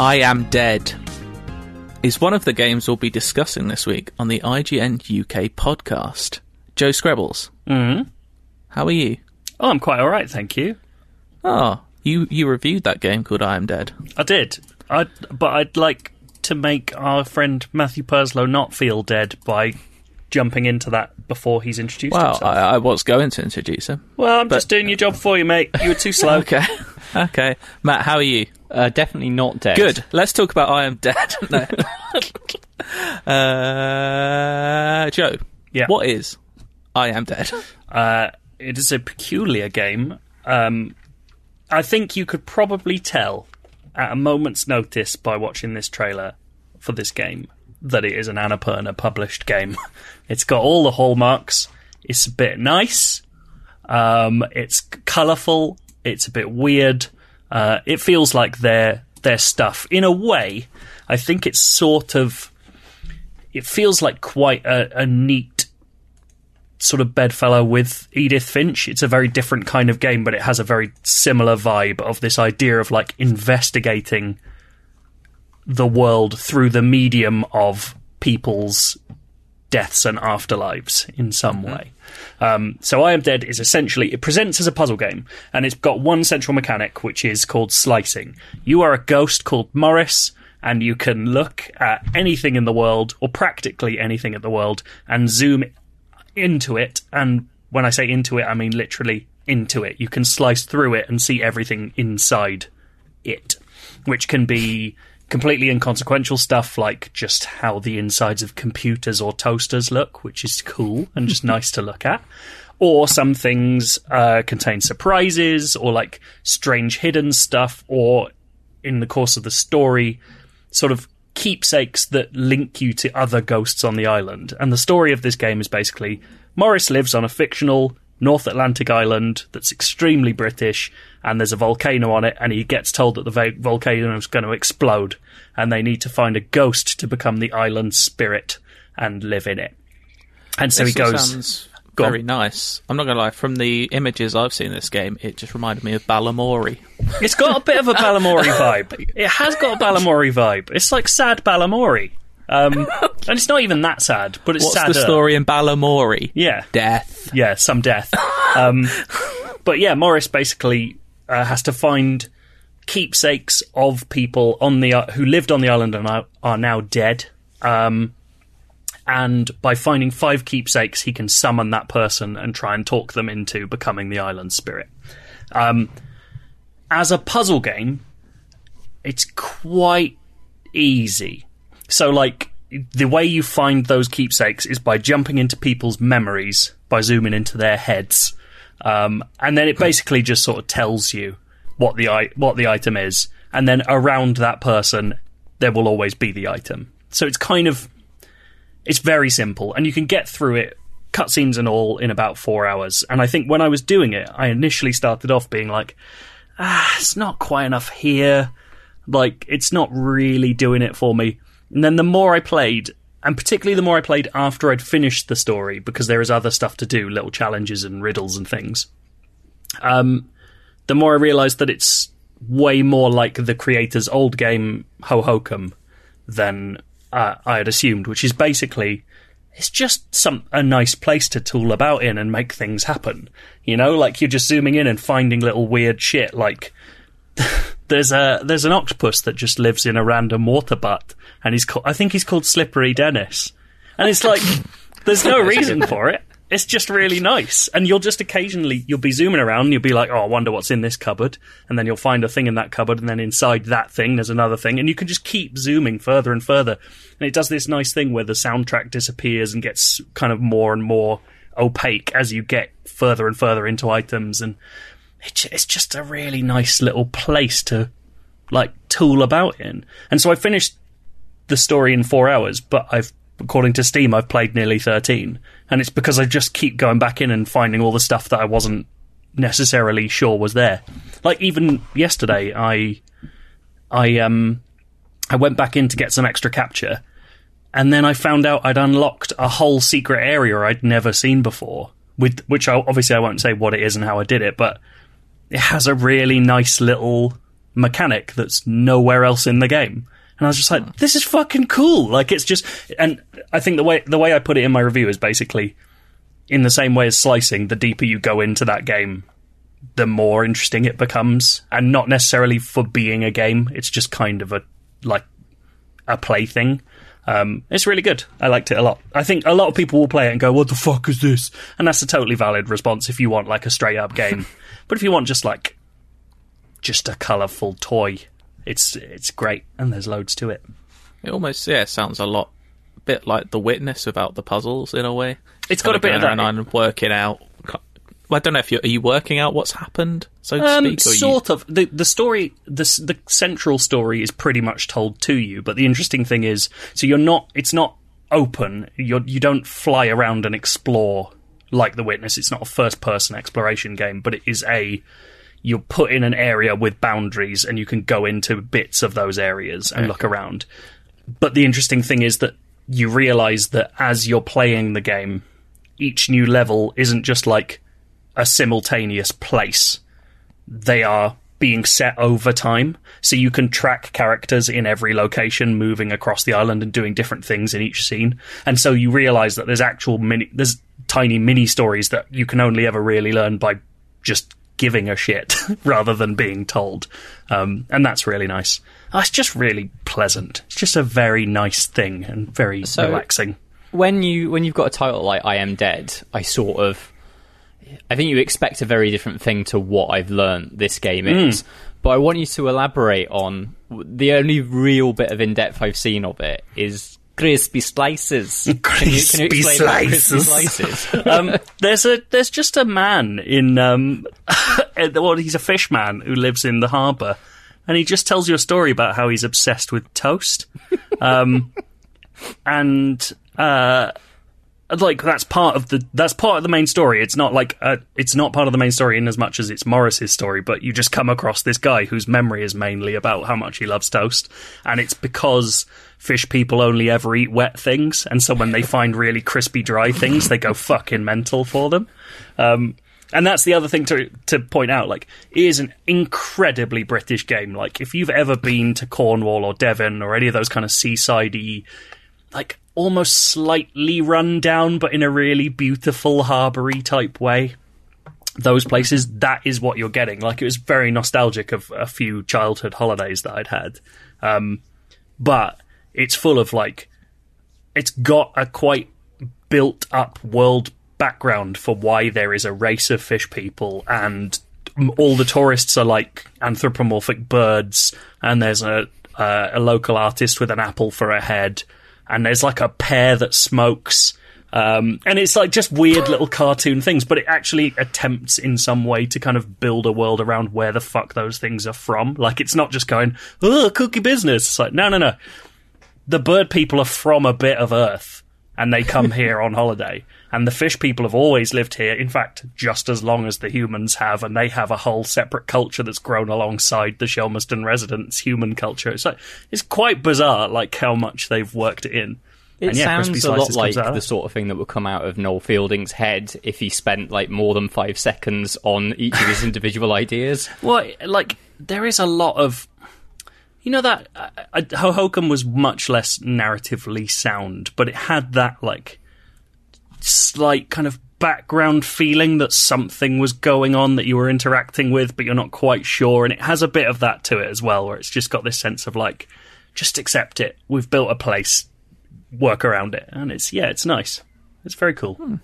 I Am Dead is one of the games we'll be discussing this week on the IGN UK podcast. Joe Skrebels, hmm how are you? Oh, I'm quite all right, thank you. Oh, you you reviewed that game called I Am Dead. I did. I but I'd like to make our friend Matthew Purslow not feel dead by jumping into that before he's introduced Well, himself. I, I was going to introduce him. well, I'm just doing your job for you, mate. You were too slow. Okay, okay. Matt, how are you? Uh, definitely not dead. Good. Let's talk about I Am Dead. no. uh, Joe, Yeah. what is I Am Dead? Uh, it is a peculiar game. Um, I think you could probably tell at a moment's notice by watching this trailer for this game that it is an Annapurna published game. it's got all the hallmarks. It's a bit nice. Um, it's colourful. It's a bit weird. Uh, it feels like their their stuff in a way. I think it's sort of. It feels like quite a, a neat sort of bedfellow with Edith Finch. It's a very different kind of game, but it has a very similar vibe of this idea of like investigating the world through the medium of people's deaths and afterlives in some way. Um, so I Am Dead is essentially, it presents as a puzzle game, and it's got one central mechanic, which is called slicing. You are a ghost called Morris, and you can look at anything in the world, or practically anything in the world, and zoom into it. And when I say into it, I mean literally into it. You can slice through it and see everything inside it, which can be completely inconsequential stuff like just how the insides of computers or toasters look, which is cool and just nice to look at. Or some things uh, contain surprises or like strange hidden stuff, or in the course of the story, sort of keepsakes that link you to other ghosts on the island. And the story of this game is basically Morris lives on a fictional North Atlantic island that's extremely British, and there's a volcano on it, and he gets told that the va- volcano is going to explode, and they need to find a ghost to become the island's spirit and live in it. And so This he goes. Go on. very nice. I'm not gonna lie. From the images I've seen in this game, it just reminded me of Balamory. It's got a bit of a Balamory vibe. It has got a Balamory vibe. It's like sad Balamory. Um, and it's not even that sad, but it's sad. What's sadder. the story in Balamory? Yeah. Death. yeah, some death. Um, but yeah, Morris basically uh, has to find keepsakes of people on the uh, who lived on the island and are, are now dead. Um, and by finding five keepsakes, he can summon that person and try and talk them into becoming the island spirit. Um, as a puzzle game, it's quite easy. So, like, the way you find those keepsakes is by jumping into people's memories, by zooming into their heads, um, and then it basically just sort of tells you what the i- what the item is, and then around that person there will always be the item. So it's kind of it's very simple, and you can get through it, cutscenes and all, in about four hours. And I think when I was doing it, I initially started off being like, ah, it's not quite enough here. Like, it's not really doing it for me. And then the more I played, and particularly the more I played after I'd finished the story, because there is other stuff to do, little challenges and riddles and things, um, the more I realised that it's way more like the creator's old game Hohokum than uh, I had assumed, which is basically it's just some a nice place to tool about in and make things happen. You know, like you're just zooming in and finding little weird shit. Like there's a there's an octopus that just lives in a random water butt, and he's called, I think he's called Slippery Dennis, and it's like there's no reason for it. It's just really nice, and you'll just occasionally you'll be zooming around, and you'll be like, "Oh, I wonder what's in this cupboard," and then you'll find a thing in that cupboard, and then inside that thing there's another thing, and you can just keep zooming further and further, and it does this nice thing where the soundtrack disappears and gets kind of more and more opaque as you get further and further into items, and it's just a really nice little place to like tool about in. And so I finished the story in four hours, but I've according to Steam I've played nearly thirteen, and it's because I just keep going back in and finding all the stuff that I wasn't necessarily sure was there. Like even yesterday, I I um I went back in to get some extra capture, and then I found out I'd unlocked a whole secret area I'd never seen before. With which I, obviously I won't say what it is and how I did it, but it has a really nice little mechanic that's nowhere else in the game. And I was just like, this is fucking cool. Like it's just, and I think the way the way I put it in my review is basically in the same way as slicing. The deeper you go into that game, the more interesting it becomes, and not necessarily for being a game. It's just kind of a like a plaything. Um, it's really good. I liked it a lot. I think a lot of people will play it and go, "What the fuck is this?" And that's a totally valid response if you want like a straight up game. but if you want just like just a colourful toy, it's it's great, and there's loads to it. It almost yeah sounds a lot bit like The Witness without the puzzles in a way. It's got a bit of that. And working out. I don't know if you're are you working out what's happened, so to Um, speak. or you- sort of. The the story, the the central story is pretty much told to you. But the interesting thing is, so you're not. It's not open. You you don't fly around and explore like The Witness. It's not a first person exploration game, but it is a. You're put in an area with boundaries, and you can go into bits of those areas and look around. But the interesting thing is that you realize that as you're playing the game, each new level isn't just like a simultaneous place they are being set over time. So you can track characters in every location moving across the island and doing different things in each scene. And so you realize that there's actual mini, there's tiny mini stories that you can only ever really learn by just giving a shit rather than being told. Um, and that's really nice. Oh, it's just really pleasant. It's just a very nice thing and very So- relaxing. when you when you've got a title like I Am Dead, I sort of I think you expect a very different thing to what I've learned this game is. But I want you to elaborate on the only real bit of in depth I've seen of it is crispy slices. Can you, can you Crispy crispy slices. slices? um, there's a there's just a man in um, well, he's a fish man who lives in the harbour, and he just tells you a story about how he's obsessed with toast, um, and uh, like that's part of the that's part of the main story. It's not like uh, it's not part of the main story in as much as it's Morris's story, but you just come across this guy whose memory is mainly about how much he loves toast, and it's because fish people only ever eat wet things, and so when they find really crispy dry things, they go fucking mental for them. Um, and that's the other thing to to point out. Like, it is an incredibly British game. Like, if you've ever been to Cornwall or Devon or any of those kind of seasidey like almost slightly run down, but in a really beautiful harboury type way. Those places, that is what you're getting. Like it was very nostalgic of a few childhood holidays that I'd had, um, but it's full of like, it's got a quite built up world background for why there is a race of fish people and all the tourists are like anthropomorphic birds and there's a uh, a local artist with an apple for a head and there's like a pear that smokes um, and it's like just weird little cartoon things but it actually attempts in some way to kind of build a world around where the fuck those things are from. Like it's not just going oh cookie business. It's like no no no the bird people are from a bit of Earth and they come here on holiday. And the fish people have always lived here, in fact, just as long as the humans have, and they have a whole separate culture that's grown alongside the Shelmerston residents' human culture. It's like it's quite bizarre, like how much they've worked it in. It And yeah, sounds a lot like the sort of thing that would come out of Noel Fielding's head if he spent like more than five seconds on each of his individual ideas. Well, like there is a lot of, you know that uh, uh, Hohokum was much less narratively sound, but it had that like slight kind of background feeling that something was going on that you were interacting with, but you're not quite sure, and it has a bit of that to it as well, where it's just got this sense of like, just accept it. We've built a place, work around it, and it's yeah, it's nice. It's very cool.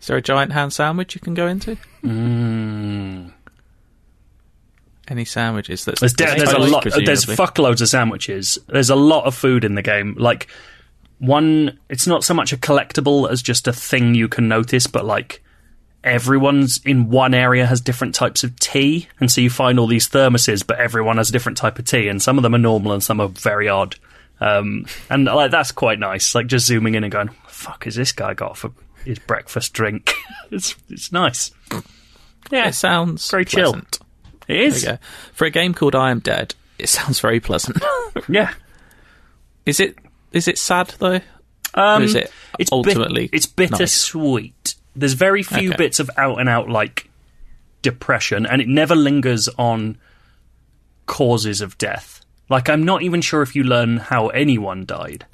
Is there a giant hand sandwich you can go into? Mm. Any sandwiches? That's There's, de- there's a lot. There's fuckloads of sandwiches. There's a lot of food in the game. Like one, it's not so much a collectible as just a thing you can notice, but like everyone's in one area has different types of tea, and so you find all these thermoses, but everyone has a different type of tea, and some of them are normal and some are very odd. Um, and like that's quite nice. Like just zooming in and going, "Fuck, has this guy got for his breakfast drink?" it's it's nice. Yeah, It sounds Very chill. It is. For a game called I Am Dead, it sounds very pleasant. Yeah, is it? Is it sad though? um, or is it it's ultimately? bit, it's nice? bittersweet. There's very few Okay. bits of out and out like depression, and it never lingers on causes of death. Like I'm not even sure if you learn how anyone died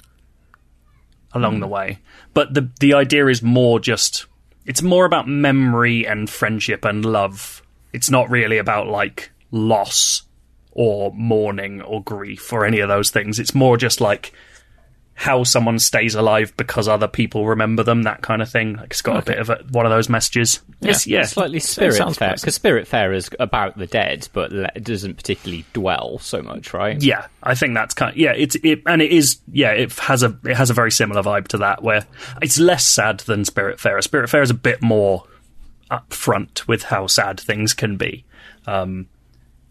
along Hmm. the way, but the the idea is more just it's more about memory and friendship and love. It's not really about like loss or mourning or grief or any of those things. It's more just like how someone stays alive because other people remember them, that kind of thing. Like it's got a bit of a, one of those messages. It's, yeah, Slightly sounds Spiritfarer because Spiritfarer is about the dead, but it doesn't particularly dwell so much, right? yeah. I think that's kind. Of, yeah, it's it, and it is. Yeah, it has a it has a very similar vibe to that, where it's less sad than Spiritfarer. Spirit Fair is a bit more upfront with how sad things can be. Um,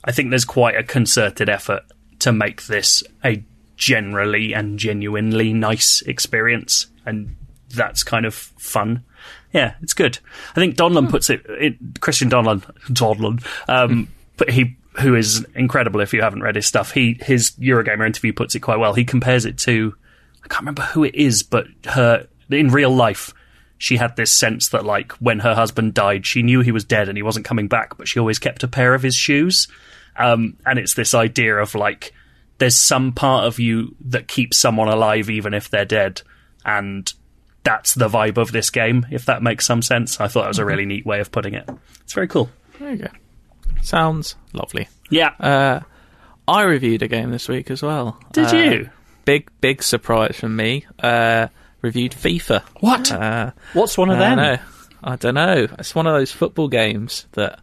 I think there's quite a concerted effort to make this a generally and genuinely nice experience, and that's kind of fun. Yeah, it's good. I think Donlan puts it, it Christian Donlan, Donlan, um, but he who is incredible. If you haven't read his stuff, he his Eurogamer interview puts it quite well. He compares it to I can't remember who it is, but her in real life. She had this sense that, like, when her husband died, she knew he was dead and he wasn't coming back, but she always kept a pair of his shoes. Um, and it's this idea of like, there's some part of you that keeps someone alive even if they're dead, and that's the vibe of this game. If that makes some sense, I thought that was a really neat way of putting it. It's very cool. There you go. Sounds lovely. Yeah, Uh, I reviewed a game this week as well. did Uh, you? Big, big surprise from me. Uh, reviewed FIFA. What? Uh, What's one of I them? know. I don't know. It's one of those football games that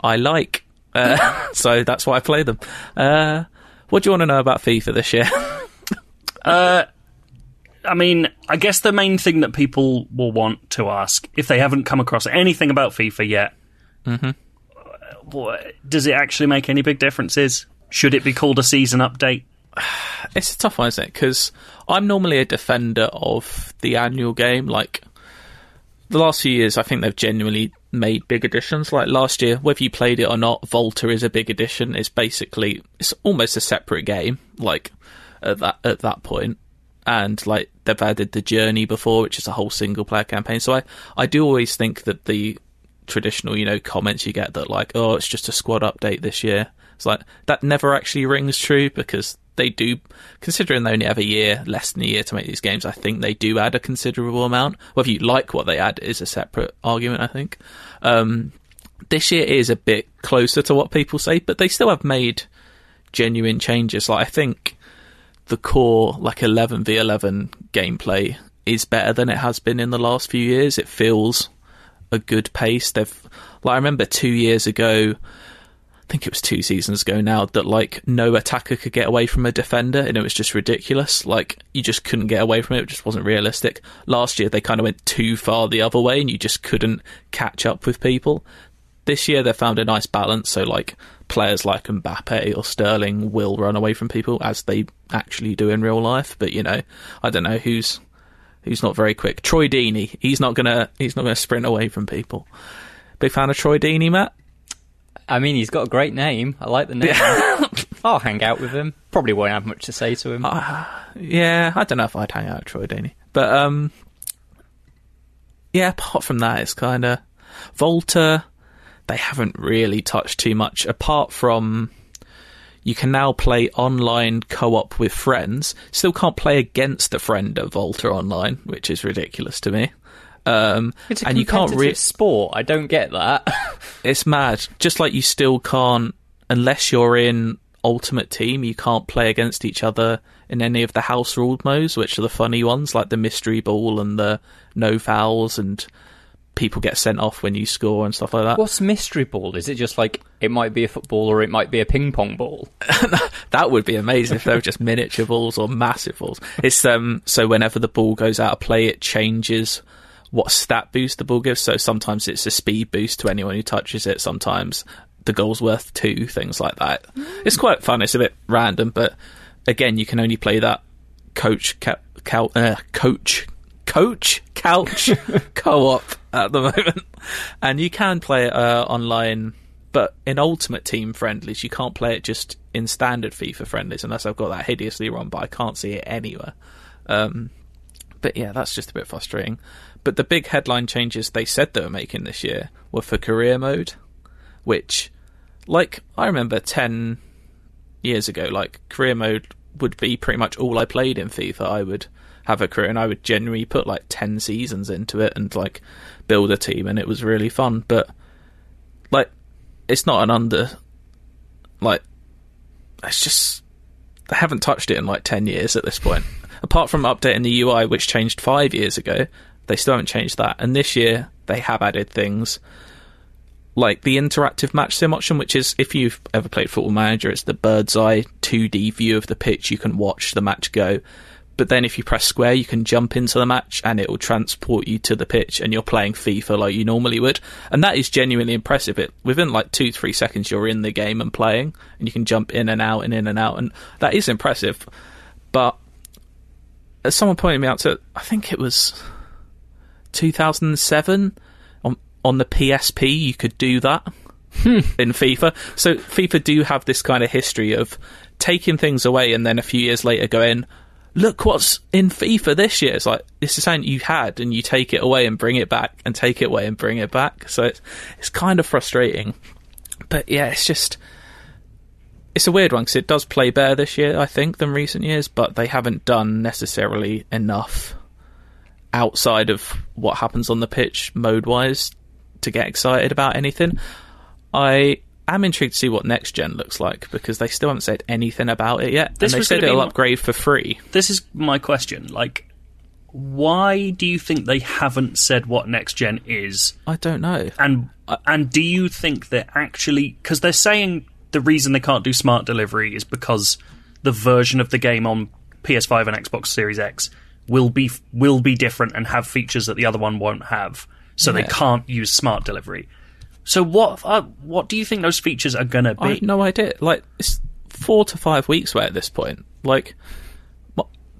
I like. Uh, so that's why I play them. Uh, what do you want to know about FIFA this year? I mean, I guess the main thing that people will want to ask, if they haven't come across anything about FIFA yet, mm-hmm. does it actually make any big differences? Should it be called a season update? it's a tough one, isn't it? Because I'm normally a defender of the annual game. Like the last few years, I think they've genuinely made big additions. Like last year, whether you played it or not, Volta is a big addition. It's basically it's almost a separate game. Like at that at that point, and like they've added the journey before, which is a whole single player campaign. So I I do always think that the traditional, you know, comments you get that like, oh, it's just a squad update this year. It's like that never actually rings true because they do, considering they only have a year, less than a year to make these games. I think they do add a considerable amount. Whether you like what they add is a separate argument. I think um, this year is a bit closer to what people say, but they still have made genuine changes. Like I think the core like 11 v 11 gameplay is better than it has been in the last few years. It feels a good pace. They've like I remember two years ago, think it was two seasons ago now, that like no attacker could get away from a defender, and it was just ridiculous. Like you just couldn't get away from it; it just wasn't realistic. Last year they kind of went too far the other way, and you just couldn't catch up with people. This year they found a nice balance, so like players like Mbappe or Sterling will run away from people as they actually do in real life. But you know, I don't know who's who's not very quick. Troy Deeney, he's not gonna he's not gonna sprint away from people. Big fan of Troy Deeney, Matt. I mean, he's got a great name. I like the name. I'll hang out with him. Probably won't have much to say to him. Yeah, I don't know if I'd hang out with Troy Deeney, but um, yeah. Apart from that, it's kind of Volta. They haven't really touched too much apart from you can now play online co-op with friends. Still can't play against a friend at Volta online, which is ridiculous to me. Um, it's a and you can't re- sport. I don't get that. it's mad. Just like you still can't, unless you're in Ultimate Team, you can't play against each other in any of the house ruled modes, which are the funny ones, like the mystery ball and the no fouls, and people get sent off when you score and stuff like that. What's mystery ball? Is it just like it might be a football or it might be a ping pong ball? That would be amazing if they were just miniature balls or massive balls. It's um so whenever the ball goes out of play, it changes what stat boost the ball gives. So sometimes it's a speed boost to anyone who touches it. Sometimes the goal's worth two, things like that. It's quite fun. It's a bit random, but again, you can only play that coach ca- cal- uh, coach coach couch co-op at the moment, and you can play it uh, online. But in Ultimate Team friendlies, you can't play it just in standard FIFA friendlies unless I've got that hideously wrong. But I can't see it anywhere. Um, but yeah, that's just a bit frustrating. But the big headline changes they said they were making this year were for career mode, which, like, I remember 10 years ago, like, career mode would be pretty much all I played in FIFA. I would have a career and I would generally put like 10 seasons into it and, like, build a team, and it was really fun. But, like, it's not an under. Like, it's just. They haven't touched it in like 10 years at this point. Apart from updating the UI, which changed five years ago, they still haven't changed that. And this year, they have added things like the interactive match sim option, which is if you've ever played Football Manager, it's the bird's eye 2D view of the pitch. You can watch the match go. But then if you press square, you can jump into the match and it will transport you to the pitch and you're playing FIFA like you normally would. And that is genuinely impressive. It within like two, three seconds you're in the game and playing and you can jump in and out and in and out and that is impressive. But as someone pointed me out to I think it was 2007 on on the PSP you could do that hmm. in FIFA. So FIFA do have this kind of history of taking things away and then a few years later going, look what's in FIFA this year. It's like this is something you had and you take it away and bring it back and take it away and bring it back. So it's it's kind of frustrating. But yeah, it's just it's a weird one because it does play better this year, I think, than recent years, but they haven't done necessarily enough outside of what happens on the pitch mode wise to get excited about anything. I am intrigued to see what next gen looks like because they still haven't said anything about it yet. This and they said it'll my- upgrade for free. This is my question. Like, why do you think they haven't said what next gen is? I don't know. And and do you think they're actually because they're saying the reason they can't do smart delivery is because the version of the game on PS5 and Xbox Series X will be will be different and have features that the other one won't have, so they can't use smart delivery. So what uh, what do you think those features are going to I be? have no idea. Like it's four to five weeks away at this point. Like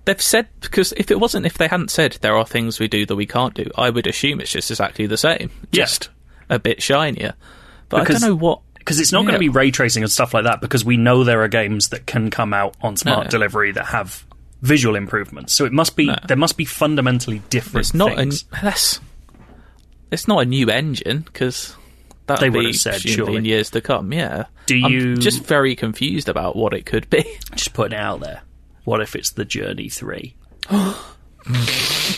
they've said because if it wasn't if they hadn't said there are things we do that we can't do, I would assume it's just exactly the same, Yeah. just a bit shinier. But Because- I don't know what. because it's not going to be ray tracing and stuff like that because we know there are games that can come out on smart No. delivery that have visual improvements. So it must be there must be fundamentally different It's not things. a that's it's not a new engine because that They would would be have said, surely. in years to come. Yeah. Do I'm you- just very confused about what it could be? Just putting it out there. What if it's the Journey Three?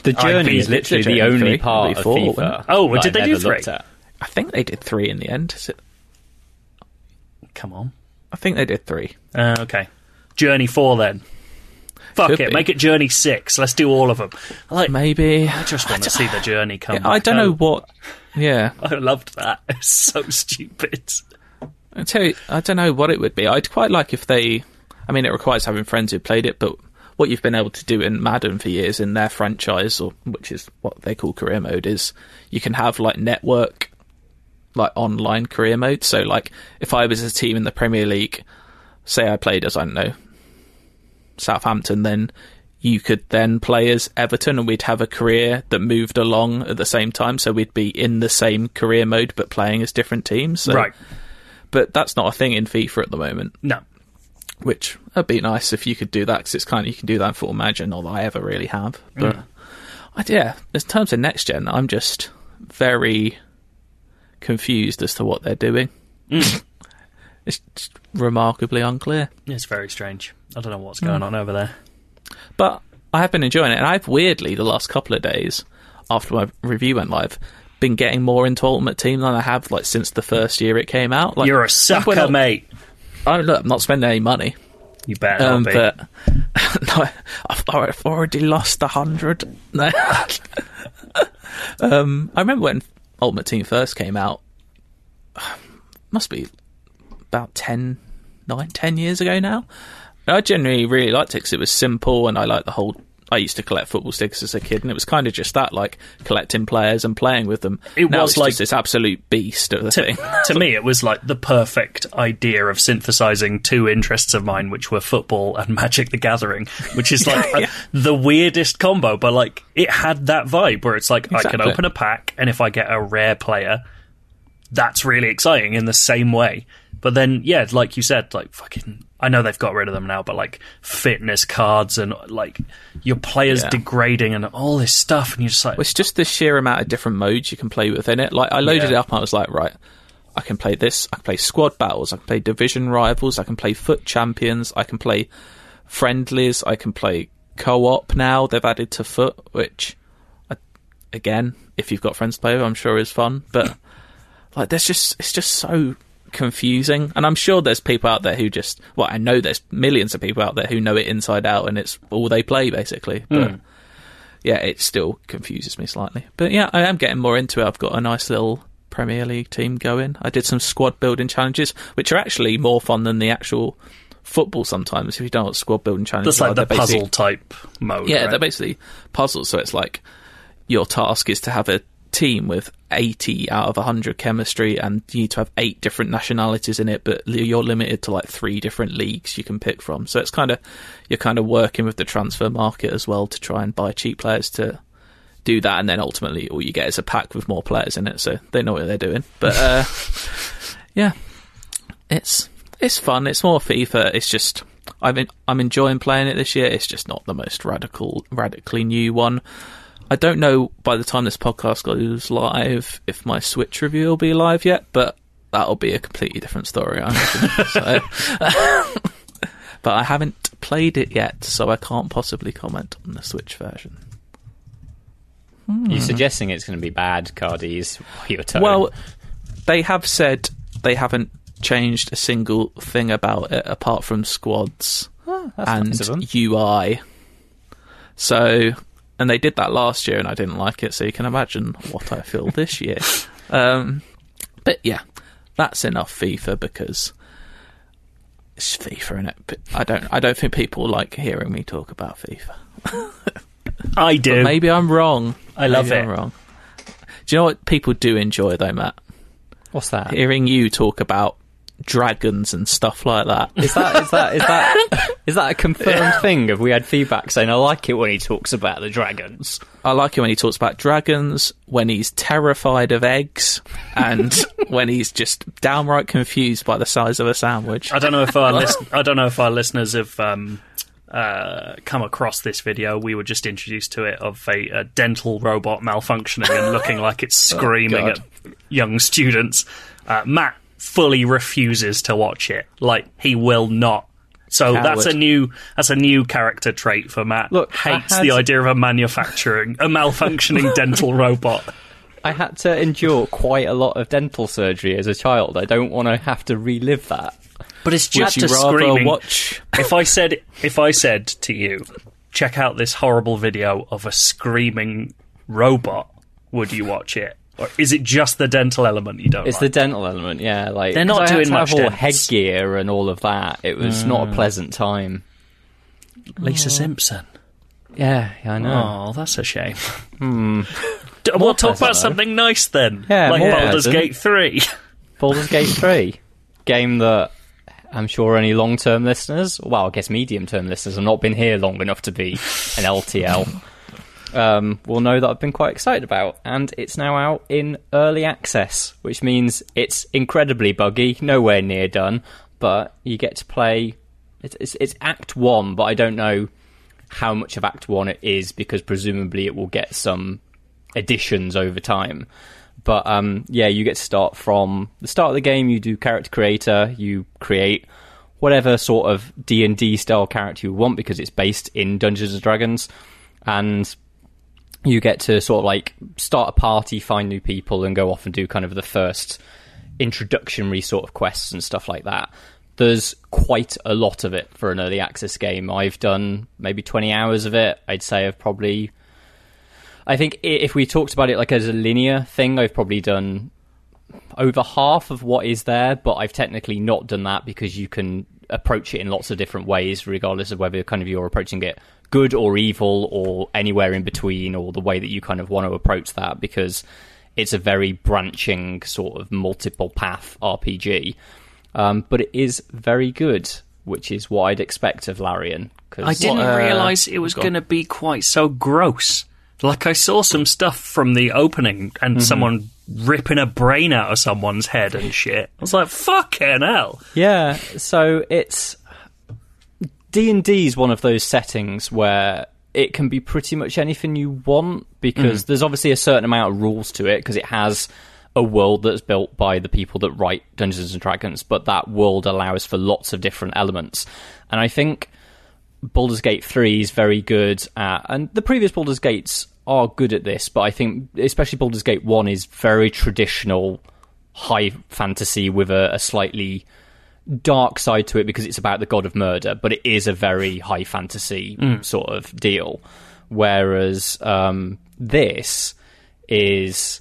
The journey is literally the the only three, part of before, FIFA. Oh, well, did I they do three? I think they did three in the end. Is it- Come on. I think they did three. Uh, okay. Journey Four then. Fuck Could it. be. Make it Journey Six. Let's do all of them. I like. Maybe. I just want to see the journey come. I back don't know what. Yeah, I loved that. It's so stupid. I tell you, I don't know what it would be. I'd quite like if they. I mean, it requires having friends who played it, but what you've been able to do in Madden for years in their franchise, or which is what they call career mode, is you can have like network, like online career mode. So, like, if I was a team in the Premier League, say I played as I don't know Southampton, then you could then play as Everton, and we'd have a career that moved along at the same time. So we'd be in the same career mode, but playing as different teams. So, Right. but that's not a thing in FIFA at the moment, No. which would be nice if you could do that because it's kind of you can do that for Imagine, not that I ever really have. But mm. I, yeah, in terms of next gen, I'm just very confused as to what they're doing. Mm. it's just remarkably unclear. It's very strange. I don't know what's going on over there. But I have been enjoying it, and I've weirdly the last couple of days after my review went live been getting more into Ultimate Team than I have like since the first year it came out. Like, You're a sucker, I- mate. I look, I'm not spending any money. You better Um, not be. but no, I've, I've already lost a hundred. No. um, I remember when Ultimate Team first came out. Must be about 10, 9, 10 years ago now. And I generally really liked it because it was simple, and I liked the whole I used to collect football stickers as a kid, and it was kind of just that, like collecting players and playing with them. It now was it's like- just this absolute beast of a thing. to me, it was like the perfect idea of synthesizing two interests of mine, which were football and Magic the Gathering, which is like Yeah. uh, the weirdest combo, but like it had that vibe where it's like I can open a pack, and if I get a rare player, that's really exciting in the same way. But then, yeah, like you said, like fucking. I know they've got rid of them now, but like fitness cards and like your players Yeah. degrading and all this stuff, and you're just like, It's just the sheer amount of different modes you can play within it. Like I loaded Yeah. it up and I was like, right, I can play this. I can play squad battles. I can play division rivals. I can play FUT Champions. I can play friendlies. I can play co-op now. They've added to foot, which I, again, if you've got friends to play with, I'm sure is fun. But like, there's just it's just so confusing, and I'm sure there's people out there who just well, I know there's millions of people out there who know it inside out, and it's all they play basically. But hmm. yeah, it still confuses me slightly. But yeah, I am getting more into it. I've got a nice little Premier League team going. I did some squad building challenges, which are actually more fun than the actual football sometimes. If you don't know what squad building challenges that's like are, the puzzle type mode. Yeah, right? they're basically puzzles. So it's like your task is to have a team with 80 out of 100 chemistry and you need to have eight different nationalities in it but you're limited to like three different leagues you can pick from. So it's kind of you're kind of working with the transfer market as well to try and buy cheap players to do that and then ultimately all you get is a pack with more players in it so they know what they're doing. But uh yeah. It's it's fun. It's more FIFA. It's just I've been, I'm enjoying playing it this year. It's just not the most radical radically new one I don't know by the time this podcast goes live if my Switch review will be live yet, but that'll be a completely different story, I imagine. so, but I haven't played it yet, so I can't possibly comment on the Switch version. You're hmm. suggesting it's going to be bad, Cardy's your tone. Well, they have said they haven't changed a single thing about it apart from squads that's and nice. UI. So, and they did that last year, and I didn't like it. So you can imagine what I feel this year. Um, but yeah, that's enough FIFA because it's FIFA in it. But I don't. I don't think people like hearing me talk about FIFA. I do. But maybe I'm wrong. I love Maybe it. I'm wrong. Do you know what people do enjoy though, Matt? What's that? Hearing you talk about dragons and stuff like that. Is that is that is that is that a confirmed thing? Have we had feedback saying I like it when he talks about the dragons? I like it when he talks about dragons, when he's terrified of eggs, and when he's just downright confused by the size of a sandwich. I don't know if our listen- I don't know if our listeners have um, uh, come across this video. We were just introduced to it of a, a dental robot malfunctioning and looking like it's screaming God. at young students. Uh, Matt fully refuses to watch it. Like he will not. So Coward. that's a new that's a new character trait for Matt. Look, hates had- the idea of a manufacturing a malfunctioning dental robot. I had to endure quite a lot of dental surgery as a child. I don't want to have to relive that. But it's Would just you a rather screaming. watch? if I said if I said to you, check out this horrible video of a screaming robot, would you watch it? Or is it just the dental element you don't It's the dental element, yeah. Like They're not doing much all headgear and all of that. It was not a mm. pleasant time. Lisa Simpson. Yeah, yeah, I know. Oh, that's a shame. Hmm. D- We'll talk about though. something nice then. Yeah, like Baldur's pleasant. Gate 3. Baldur's Gate 3. Game that I'm sure any long term listeners, well, I guess medium term listeners, have not been here long enough to be an LTL, um, will know that I've been quite excited about. And it's now out in early access, which means it's incredibly buggy, nowhere near done, but you get to play. It's, it's, it's Act 1, but I don't know how much of Act 1 it is because presumably it will get some additions over time. But um, yeah, you get to start from the start of the game. You do character creator. You create whatever sort of D and D style character you want because it's based in Dungeons and Dragons, and you get to sort of like start a party, find new people, and go off and do kind of the first introductionary sort of quests and stuff like that. There's quite a lot of it for an early access game. I've done maybe 20 hours of it. I'd say I've probably I think if we talked about it like as a linear thing, I've probably done over half of what is there, but I've technically not done that because you can approach it in lots of different ways, regardless of whether kind of you're approaching it good or evil or anywhere in between, or the way that you kind of want to approach that, because it's a very branching sort of multiple path RPG. Um, but it is very good, which is what I'd expect of Larian. Cause I didn't uh, realise it was going to be quite so gross. Like I saw some stuff from the opening and someone ripping a brain out of someone's head and shit. I was like, "Fucking hell!" Yeah, so it's D and D is one of those settings where it can be pretty much anything you want because mm. there's obviously a certain amount of rules to it because it has a world that's built by the people that write Dungeons and Dragons, but that world allows for lots of different elements, and I think Baldur's Gate 3 is very good at, and the previous Baldur's Gates are good at this, but I think especially Baldur's Gate 1 is very traditional high fantasy with a, a slightly dark side to it because it's about the god of murder, but it is a very high fantasy sort of deal. Whereas um, this is.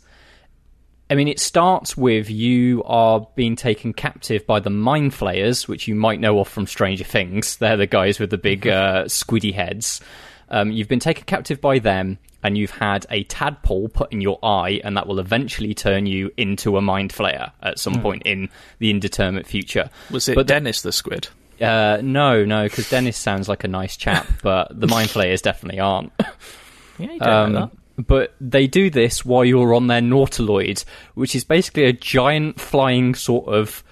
I mean, it starts with you are being taken captive by the Mind Flayers, which you might know of from Stranger Things. They're the guys with the big uh, squiddy heads. Um, you've been taken captive by them, and you've had a tadpole put in your eye, and that will eventually turn you into a Mind Flayer at some point in the indeterminate future. Was it But Dennis the squid? Uh, no, no, because Dennis sounds like a nice chap, but the Mind Flayers definitely aren't. Yeah, you don't know Um, but they do this while you're on their Nautiloid, which is basically a giant flying sort of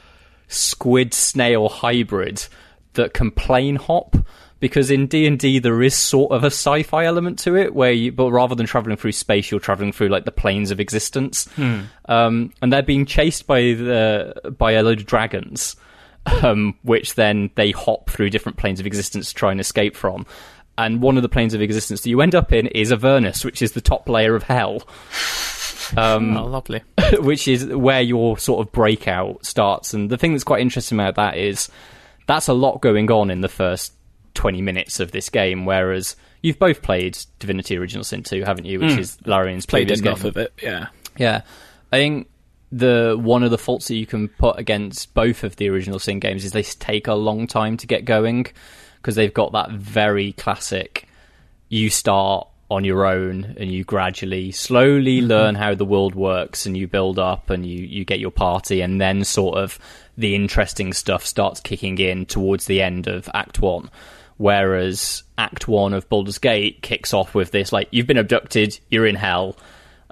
squid snail hybrid that can plane hop. Because in D and D there is sort of a sci-fi element to it, where you, but rather than traveling through space, you're traveling through like the planes of existence, um, and they're being chased by the by a load of dragons, um, which then they hop through different planes of existence to try and escape from. And one of the planes of existence that you end up in is Avernus, which is the top layer of hell, um, oh, lovely. which is where your sort of breakout starts. And the thing that's quite interesting about that is that's a lot going on in the first 20 minutes of this game, whereas you've both played Divinity Original Sin 2, haven't you? Which hmm. is Larian's Played enough game. of it. Yeah. Yeah, I think the one of the faults that you can put against both of the original Sin games is they take a long time to get going because they've got that very classic. You start on your own and you gradually, slowly mm-hmm. learn how the world works, and you build up and you you get your party, and then sort of the interesting stuff starts kicking in towards the end of Act One. Whereas Act One of Baldur's Gate kicks off with this like you've been abducted, you're in hell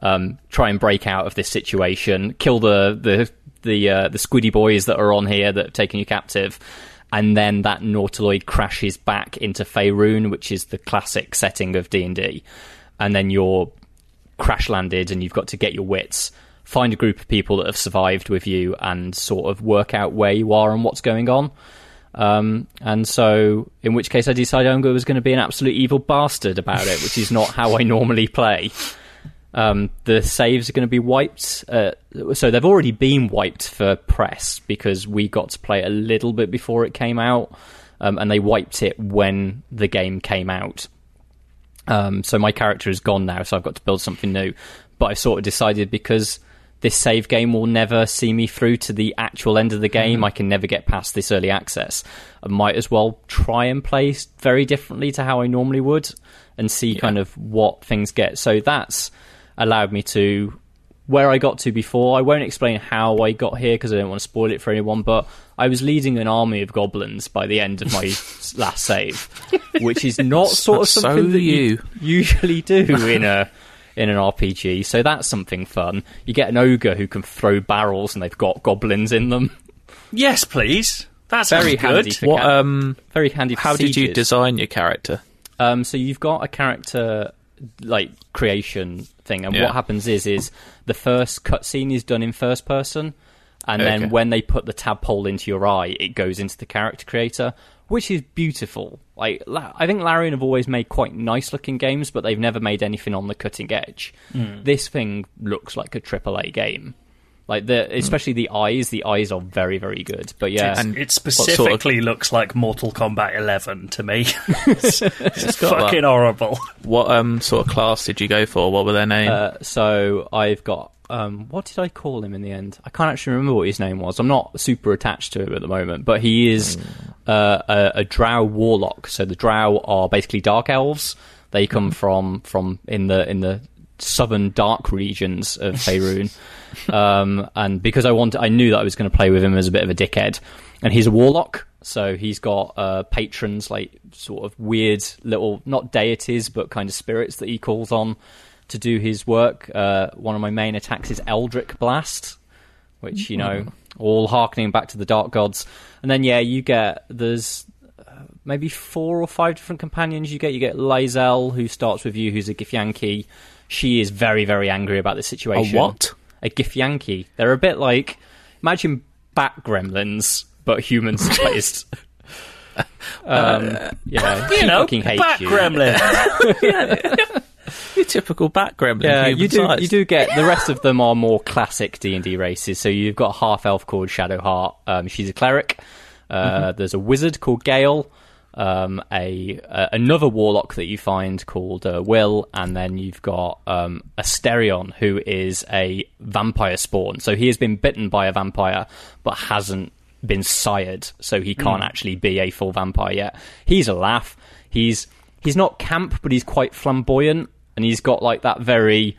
um, try and break out of this situation, kill the the the uh, the squiddy boys that are on here that have taken you captive, and then that Nautiloid crashes back into Faerun, which is the classic setting of D and D, and then you're crash landed and you've got to get your wits, find a group of people that have survived with you, and sort of work out where you are and what's going on. Um, and so, in which case, I decided I was going to be an absolute evil bastard about it, which is not how I normally play. Um, the saves are going to be wiped. Uh, so they've already been wiped for press because we got to play a little bit before it came out, um, and they wiped it when the game came out. Um, so my character is gone now, so I've got to build something new. But I've sort of decided because this save game will never see me through to the actual end of the game, mm-hmm. I can never get past this early access. I might as well try and play very differently to how I normally would and see kind of what things get. So that's allowed me to where I got to before. I won't explain how I got here because I don't want to spoil it for anyone, but I was leading an army of goblins by the end of my last save, which is not sort of So something that you you. usually do in a in an RPG. So that's something fun. You get an ogre who can throw barrels and they've got goblins in them. Yes, please. That's Very good. handy. For What? ca- Um. very handy. For How did you design your character? Um, so you've got a character like creation thing, and Yeah. what happens is is the first cutscene is done in first person, and Okay. then when they put the tadpole into your eye, it goes into the character creator, which is beautiful. Like La- I think Larian have always made quite nice looking games, but they've never made anything on the cutting edge. This thing looks like a AAA game. Like the, especially the eyes. The eyes are very, very good. But yeah, And It sort of- specifically looks like Mortal Kombat 11 to me. it's it's fucking that. horrible. What um sort of class did you go for? What were their names? Uh, so I've got um, what did I call him in the end? I can't actually remember what his name was. I'm not super attached to him at the moment, but he is uh, a, a Drow warlock. So the Drow are basically dark elves. They come from from in the in the southern dark regions of Faerun. um, and because I wanted, I knew that I was going to play with him as a bit of a dickhead. And he's a warlock, so he's got uh, patrons, like sort of weird little, not deities, but kind of spirits that he calls on to do his work. Uh, one of my main attacks is Eldritch Blast, which you know, all harkening back to the dark gods. And then yeah, you get there's uh, maybe four or five different companions you get. You get Lae'zel, who starts with you, who's a Githyanki. She is very, very angry about the A situation. what? A Githyanki. They're a bit like imagine bat gremlins, but human sized. um, yeah, You know, fucking hates Bat you. Gremlin. Your typical bat gremlin. Yeah, you do. You do get the rest of them are more classic D and D races. So you've got a half elf called Shadowheart. Um, she's a cleric. Uh, There's a wizard called Gale. Um, a, a another warlock that you find called uh, Wyll, and then you've got um, Astarion, who is a vampire spawn. So he has been bitten by a vampire, but hasn't been sired, so he can't actually be a full vampire yet. He's a laugh. He's he's not camp, but he's quite flamboyant, and he's got like that very.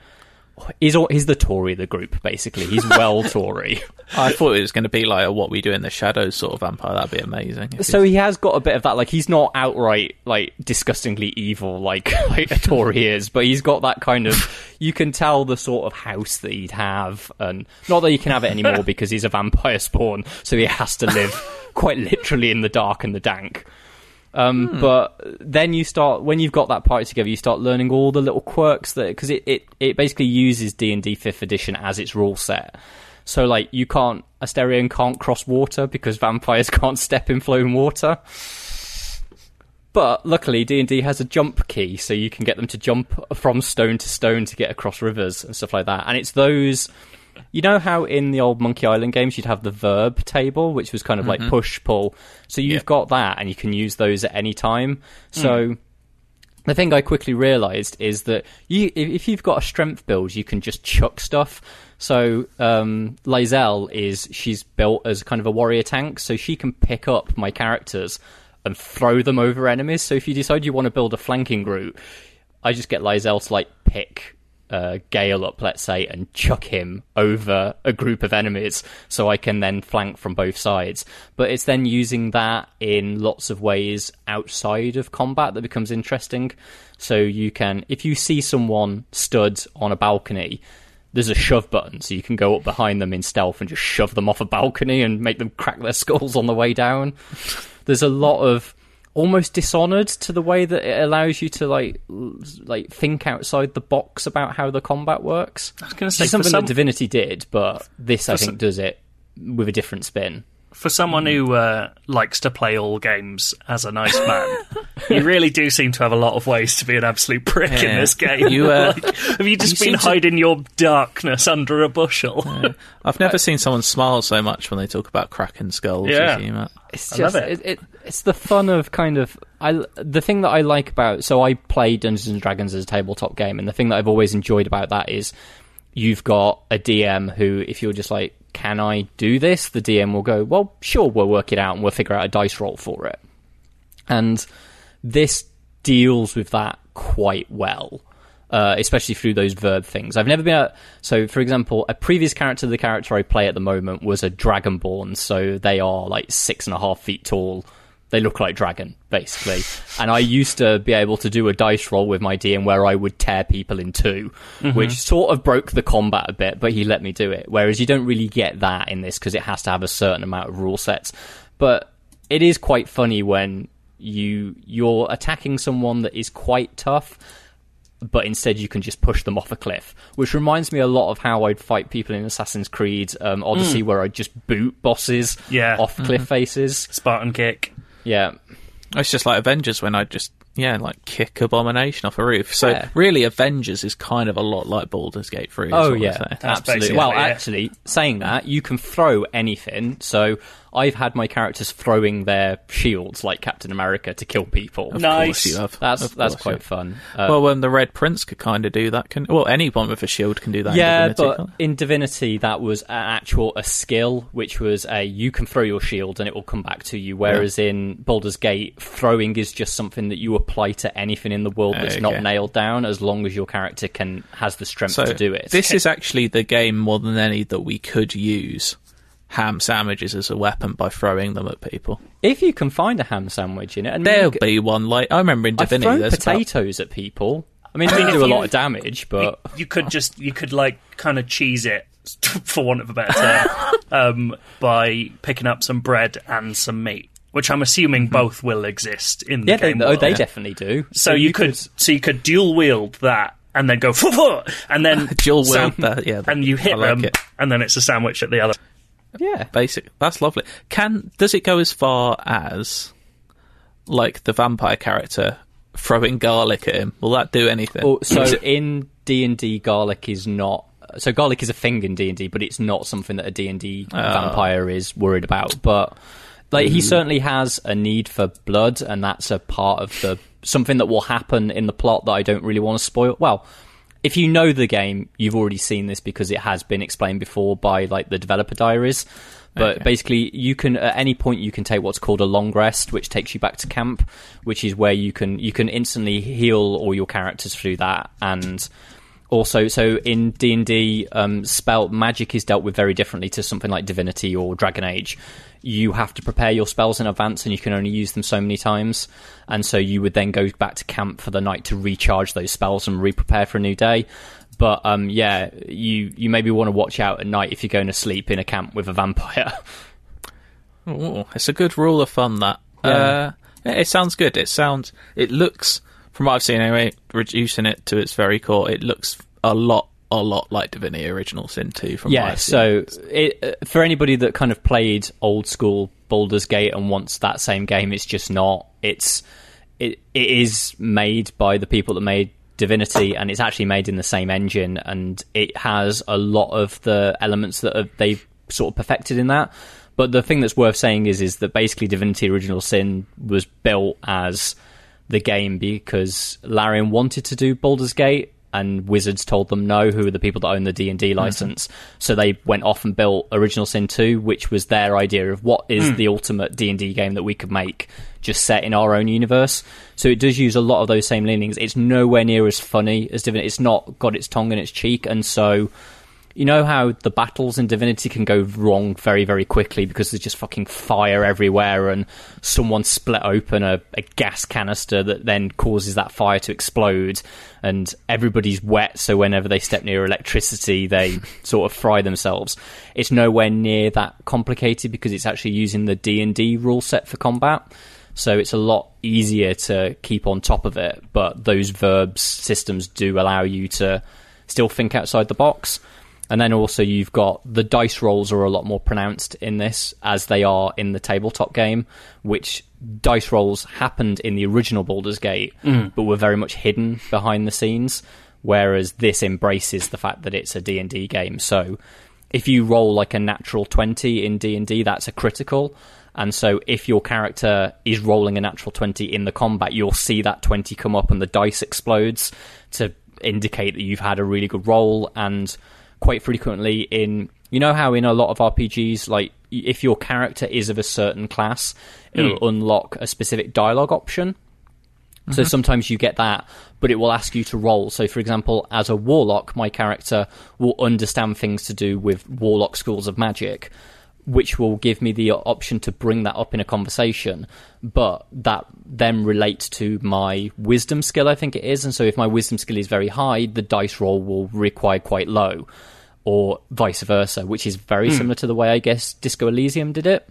He's he's the Tory of the group, basically. He's well Tory. I thought it was going to be like a what we do in the shadows sort of vampire. That'd be amazing. So he has got a bit of that. Like he's not outright like disgustingly evil like like a Tory is, but he's got that kind of. You can tell the sort of house that he'd have, and not that he can have it anymore because he's a vampire spawn, so he has to live quite literally in the dark and the dank. Um, But then you start when you've got that party together, you start learning all the little quirks that because it, it it basically uses D and D fifth edition as its rule set. So like you can't Astarion can't cross water because vampires can't step in flowing water. But luckily, D and D has a jump key, so you can get them to jump from stone to stone to get across rivers and stuff like that. And it's those, you know how in the old Monkey Island games you'd have the verb table, which was kind of like push pull. So you've got that, and you can use those at any time. So the thing I quickly realised is that you, if you've got a strength build, you can just chuck stuff. So um, is she's built as kind of a warrior tank, so she can pick up my characters and throw them over enemies. So if you decide you want to build a flanking route, I just get Lae'zel to like pick uh, Gale up, let's say, and chuck him over a group of enemies, so I can then flank from both sides. But it's then using that in lots of ways outside of combat that becomes interesting. So you can, if you see someone stood on a balcony. There's a shove button, so you can go up behind them in stealth and just shove them off a balcony and make them crack their skulls on the way down. There's a lot of almost dishonored to the way that it allows you to like like think outside the box about how the combat works. I was going to say something some, that Divinity did, but this I think some- does it with a different spin. For someone who uh, likes to play all games as a nice man, you really do seem to have a lot of ways to be an absolute prick in this game. You, uh, Like, have you just you been seem to- hiding your darkness under a bushel? I've never seen someone smile so much when they talk about cracking skulls. Yeah. as you, Matt. It's I just love it. it. It, it's the fun of kind of I the thing that I like about so I play Dungeons and Dragons as a tabletop game, and the thing that I've always enjoyed about that is you've got a DM who, if you're just like, "Can I do this?" the DM will go, "Well, sure, we'll work it out and we'll figure out a dice roll for it." And this deals with that quite well. Uh, especially through those verb things. I've never been a, so for example, a previous character, the character I play at the moment was a dragonborn, so they are like six and a half feet tall. They look like dragon, basically. and I used to be able to do a dice roll with my DM where I would tear people in 2 mm-hmm. which sort of broke the combat a bit, but he let me do it. Whereas you don't really get that in this because it has to have a certain amount of rule sets. But it is quite funny when you you're attacking someone that is quite tough but instead you can just push them off a cliff which reminds me a lot of how i'd fight people in assassin's creed um, odyssey mm. where i'd just boot bosses Yeah. off mm-hmm. cliff faces Spartan kick. Yeah It's just like Avengers when I just yeah like kick Abomination off a roof. So Yeah. really, Avengers is kind of a lot like Baldur's Gate Three. oh yeah. That's absolutely well it, yeah. actually saying that you can throw anything so I've had my characters throwing their shields like Captain America to kill people. Of Nice. course you have. That's Of that's quite you fun. Uh, well, um, the Red Prince could kind of do that. Can well, anyone with a shield can do that. in yeah, Divinity, but can't in Divinity, that was an actual a skill, which was a you can throw your shield and it will come back to you. Whereas in Baldur's Gate, throwing is just something that you apply to anything in the world that's Okay. not nailed down, as long as your character can has the strength so to do it. This is actually the game more than any that we could use ham sandwiches as a weapon by throwing them at people. if you can find a ham sandwich in it, and There'll you- be one like I remember in I've Divinity. thrown there's about- potatoes at people. I mean, they mean, do a lot of damage, but you could just you could like kind of cheese it for want of a better term um, by picking up some bread and some meat which i'm assuming both will exist in the yeah, they, game oh, they definitely do. so you could so you could dual wield that and then go and then Dual sam- wield that, yeah, and you hit like them it. and then it's a sandwich at the other yeah. basic. That's lovely. Can does it go as far as like the vampire character throwing garlic at him? Will that do anything? Oh, so in D and D, garlic is not. So garlic is a thing in D and D, but it's not something that a D and D ah. vampire is worried about. But like he mm. certainly has a need for blood, and that's a part of the something that will happen in the plot that I don't really want to spoil. Well, if you know the game, you've already seen this because it has been explained before by like the developer diaries. But Okay. basically, you can at any point you can take what's called a long rest, which takes you back to camp, which is where you can you can instantly heal all your characters through that, and also so in D and D, um, spell magic is dealt with very differently to something like Divinity or Dragon Age. You have to prepare your spells in advance, and you can only use them so many times. And so you would then go back to camp for the night to recharge those spells and re-prepare for a new day. But um, yeah, you you maybe want to watch out at night if you're going to sleep in a camp with a vampire. Ooh, it's a good rule of thumb. That Yeah. uh, it sounds good. It sounds. It looks from what I've seen anyway. Reducing it to its very core, it looks a lot, a lot like Divinity Original Sin Two. From what yeah, so it, uh, for anybody that kind of played old school Baldur's Gate and wants that same game, it's just not. It's it it is made by the people that made Divinity, and it's actually made in the same engine, and it has a lot of the elements that have, they've sort of perfected in that. But the thing that's worth saying is is that basically Divinity Original Sin was built as the game because Larian wanted to do Baldur's Gate and Wizards told them no, who are the people that own the D&D mm-hmm. license. So they went off and built Original Sin 2, which was their idea of what is mm. the ultimate D&D game that we could make just set in our own universe. So it does use a lot of those same leanings. It's nowhere near as funny as Divinity. It's not got its tongue in its cheek and so you know how the battles in Divinity can go wrong very, very quickly because there's just fucking fire everywhere and someone split open a, a gas canister that then causes that fire to explode and everybody's wet so whenever they step near electricity they sort of fry themselves. It's nowhere near that complicated because it's actually using the D&D rule set for combat. So it's a lot easier to keep on top of it, but those verbs systems do allow you to still think outside the box. And then also you've got the dice rolls are a lot more pronounced in this as they are in the tabletop game, which dice rolls happened in the original Baldur's Gate, mm. but were very much hidden behind the scenes. Whereas this embraces the fact that it's a D and D game. So if you roll like a natural twenty in D and D, that's a critical. And so if your character is rolling a natural 20 in the combat, you'll see that 20 come up and the dice explodes to indicate that you've had a really good roll. And quite frequently in, you know how in a lot of RPGs, like if your character is of a certain class, it'll hmm. unlock a specific dialogue option. So uh-huh. sometimes you get that, but it will ask you to roll. So, for example, as a warlock, my character will understand things to do with warlock schools of magic, which will give me the option to bring that up in a conversation. But that then relates to my wisdom skill, I think it is. And so, if my wisdom skill is very high, the dice roll will require quite low, or vice versa, which is very similar to the way I guess Disco Elysium did it.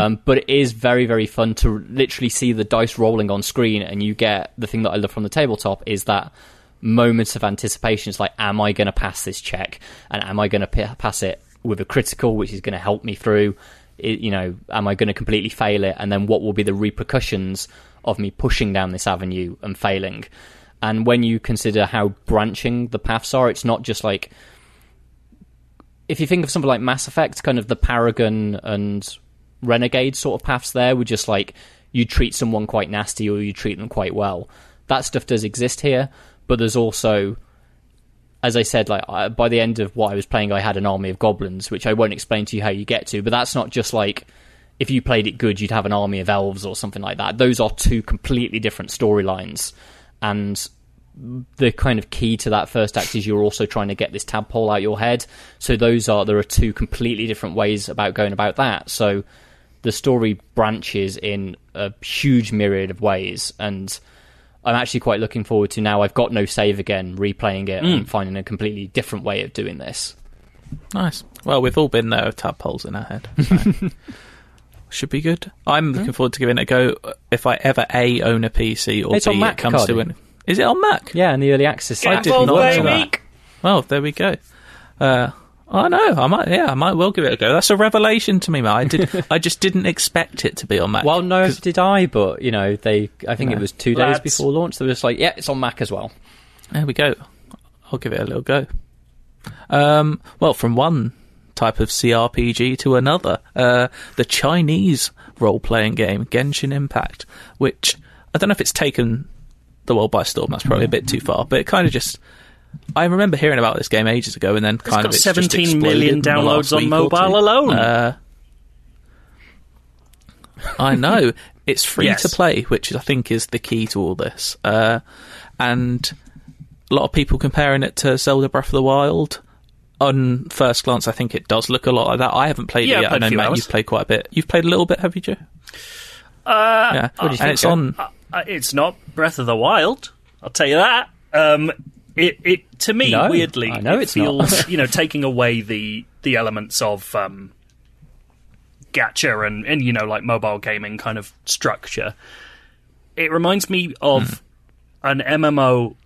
Um, but it is very, very fun to literally see the dice rolling on screen, and you get the thing that I love from the tabletop is that moments of anticipation. It's like, am I going to pass this check, and am I going to p- pass it with a critical, which is going to help me through? It, you know, am I going to completely fail it, and then what will be the repercussions of me pushing down this avenue and failing? And when you consider how branching the paths are, it's not just like if you think of something like Mass Effect, kind of the Paragon and renegade sort of paths there, with just like you treat someone quite nasty or you treat them quite well. That stuff does exist here, but there's also as I said, like I, by the end of what I was playing, I had an army of goblins, which I won't explain to you how you get to. But that's not just like if you played it good, you'd have an army of elves or something like that. Those are two completely different storylines, and the kind of key to that first act is you're also trying to get this tadpole out your head. So those are there are two completely different ways about going about that. So the story branches in a huge myriad of ways, and I'm actually quite looking forward to now. I've got no save again, replaying it and finding a completely different way of doing this. Nice. Well, we've all been there with tadpoles in our head. so Should be good. I'm looking forward to giving it a go. If I ever a own a PC or It's b on Mac, it comes to Cardy. it. Is it on Mac? Yeah, in the early access. I did not know baby. that. Well, there we go. Uh, I know. I might. Yeah, I might well give it a go. That's a revelation to me, man. I did. I just didn't expect it to be on Mac. Well, no, did I? But you know, they. I think No. it was two days Lads. before launch. They were just like, "Yeah, it's on Mac as well." There we go. I'll give it a little go. Um, well, from one type of CRPG to another, uh, the Chinese role-playing game Genshin Impact, which I don't know if it's taken the world by storm. That's probably a bit too far, but it kind of just. I remember hearing about this game ages ago, and then kind got of it's 17 just million exploded in the last downloads on mobile alone. Uh, I know it's free Yes. to play, which I think is the key to all this. Uh, and a lot of people comparing it to Zelda Breath of the Wild. On first glance, I think it does look a lot like that. I haven't played Yeah, it yet. I know Matt, hours. you've played quite a bit. You've played a little bit, have you, Joe? Uh, Yeah, What do you and think, it's on. uh, it's not Breath of the Wild. I'll tell you that. Um, it, it to me No, weirdly, I know it feels you know taking away the the elements of um, gacha and and you know like mobile gaming kind of structure. It reminds me of an MMO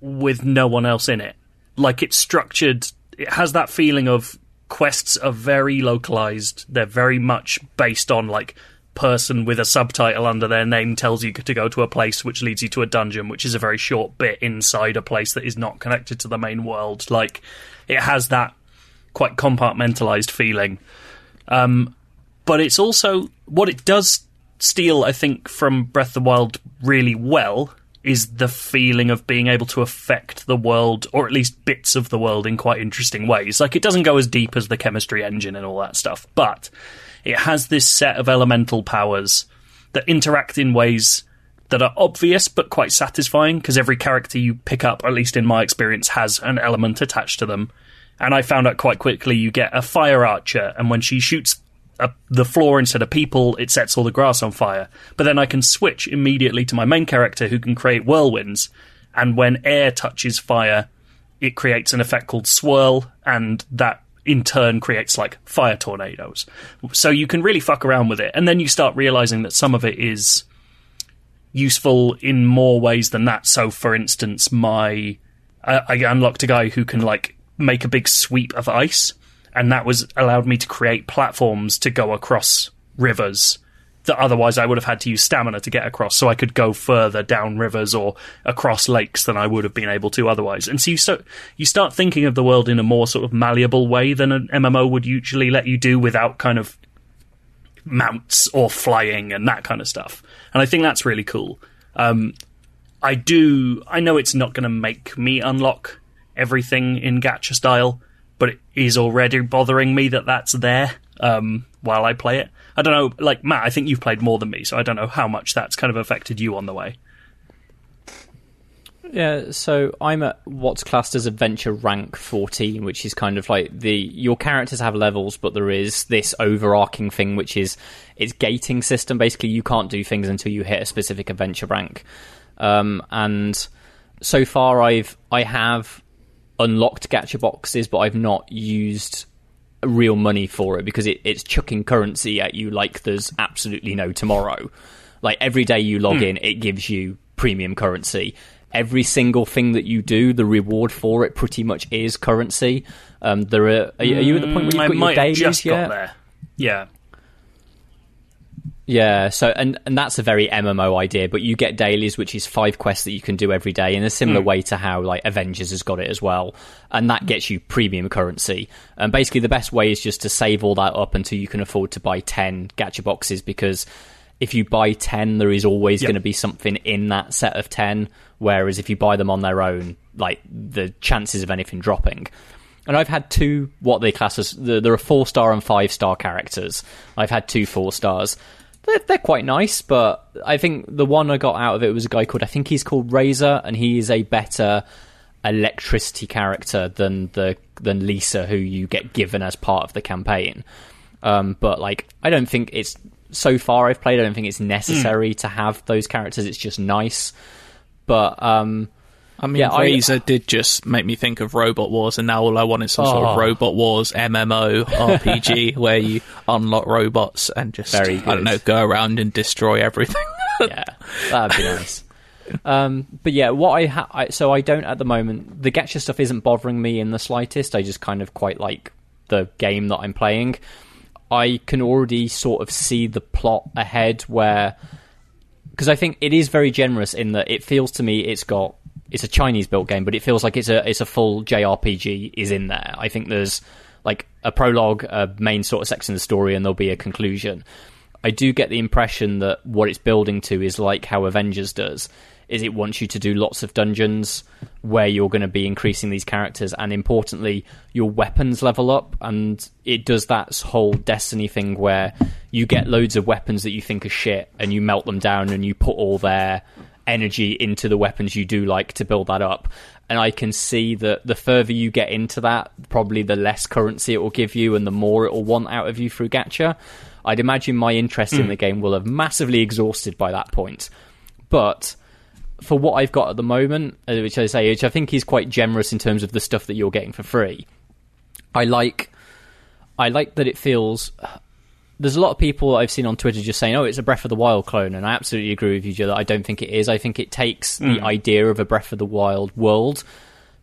with no one else in it. Like it's structured. It has that feeling of quests are very localized. They're very much based on like person with a subtitle under their name tells you to go to a place which leads you to a dungeon, which is a very short bit inside a place that is not connected to the main world. Like it has that quite compartmentalized feeling. Um, but it's also what it does steal, I think, from Breath of the Wild really well is the feeling of being able to affect the world, or at least bits of the world, in quite interesting ways. Like, it doesn't go as deep as the chemistry engine and all that stuff, but it has this set of elemental powers that interact in ways that are obvious but quite satisfying because every character you pick up, at least in my experience, has an element attached to them. And I found out quite quickly you get a fire archer, and when she shoots a, the floor instead of people, it sets all the grass on fire. But then I can switch immediately to my main character who can create whirlwinds, and when air touches fire, it creates an effect called swirl, and that in turn creates like fire tornadoes. So you can really fuck around with it, and then you start realizing that some of it is useful in more ways than that. So, for instance, my I, I unlocked a guy who can like make a big sweep of ice, and that was allowed me to create platforms to go across rivers that otherwise I would have had to use stamina to get across, so I could go further down rivers or across lakes than I would have been able to otherwise. And so you start you start thinking of the world in a more sort of malleable way than an MMO would usually let you do without kind of mounts or flying and that kind of stuff. And I think that's really cool. Um, I do. I know it's not going to make me unlock everything in gacha style, but it is already bothering me that that's there um, while I play it. I don't know, like Matt. I think you've played more than me, so I don't know how much that's kind of affected you on the way. Yeah, so I'm at what's classed as adventure rank 14, which is kind of like the your characters have levels, but there is this overarching thing which is it's gating system. Basically, you can't do things until you hit a specific adventure rank. Um, and so far, I've I have unlocked gacha boxes, but I've not used real money for it because it, it's chucking currency at you like there's absolutely no tomorrow. Like every day you log in, it gives you premium currency. Every single thing that you do, the reward for it pretty much is currency. Um, there are. Are you, are you at the point where you've I got might your dailies just yet? got there. Yeah. Yeah, so and and that's a very MMO idea, but you get dailies, which is five quests that you can do every day in a similar hmm. way to how like Avengers has got it as well, and that gets you premium currency. And basically, the best way is just to save all that up until you can afford to buy ten gacha boxes because if you buy 10 there is always Yep. going to be something in that set of 10 whereas if you buy them on their own like the chances of anything dropping and I've had two what they class as there are four star and five star characters. I've had two four stars. They're, they're quite nice, but I think the one I got out of it was a guy called I think he's called Razor, and he is a better electricity character than the than Lisa, who you get given as part of the campaign. Um, but like, I don't think it's so far I've played. I don't think it's necessary to have those characters. It's just nice. But um, I mean, Yeah, I- did just make me think of Robot Wars, and now all I want is some sort of Oh. Robot Wars MMO RPG where you unlock robots and just I don't know, go around and destroy everything. yeah, that'd be nice. Um, but yeah, what I, ha- I so I don't at the moment. The gacha stuff isn't bothering me in the slightest. I just kind of quite like the game that I'm playing. I can already sort of see the plot ahead where because I think it is very generous in that it feels to me it's got it's a Chinese built game, but it feels like it's a it's a full JRPG is in there. I think there's like a prologue, a main sort of section of the story, and there'll be a conclusion. I do get the impression that what it's building to is like how Avengers does, is it wants you to do lots of dungeons where you're going to be increasing these characters, and importantly, your weapons level up, and it does that whole Destiny thing where you get loads of weapons that you think are shit, and you melt them down, and you put all their energy into the weapons you do like to build that up. And I can see that the further you get into that, probably the less currency it will give you and the more it will want out of you through gacha. I'd imagine my interest in the game will have massively exhausted by that point. But for what I've got at the moment, uh, which I say, which I think is quite generous in terms of the stuff that you're getting for free, I like, I like that it feels. There's a lot of people I've seen on Twitter just saying, "Oh, it's a Breath of the Wild clone," and I absolutely agree with you, Joe. That I don't think it is. I think it takes the hmm. idea of a Breath of the Wild world,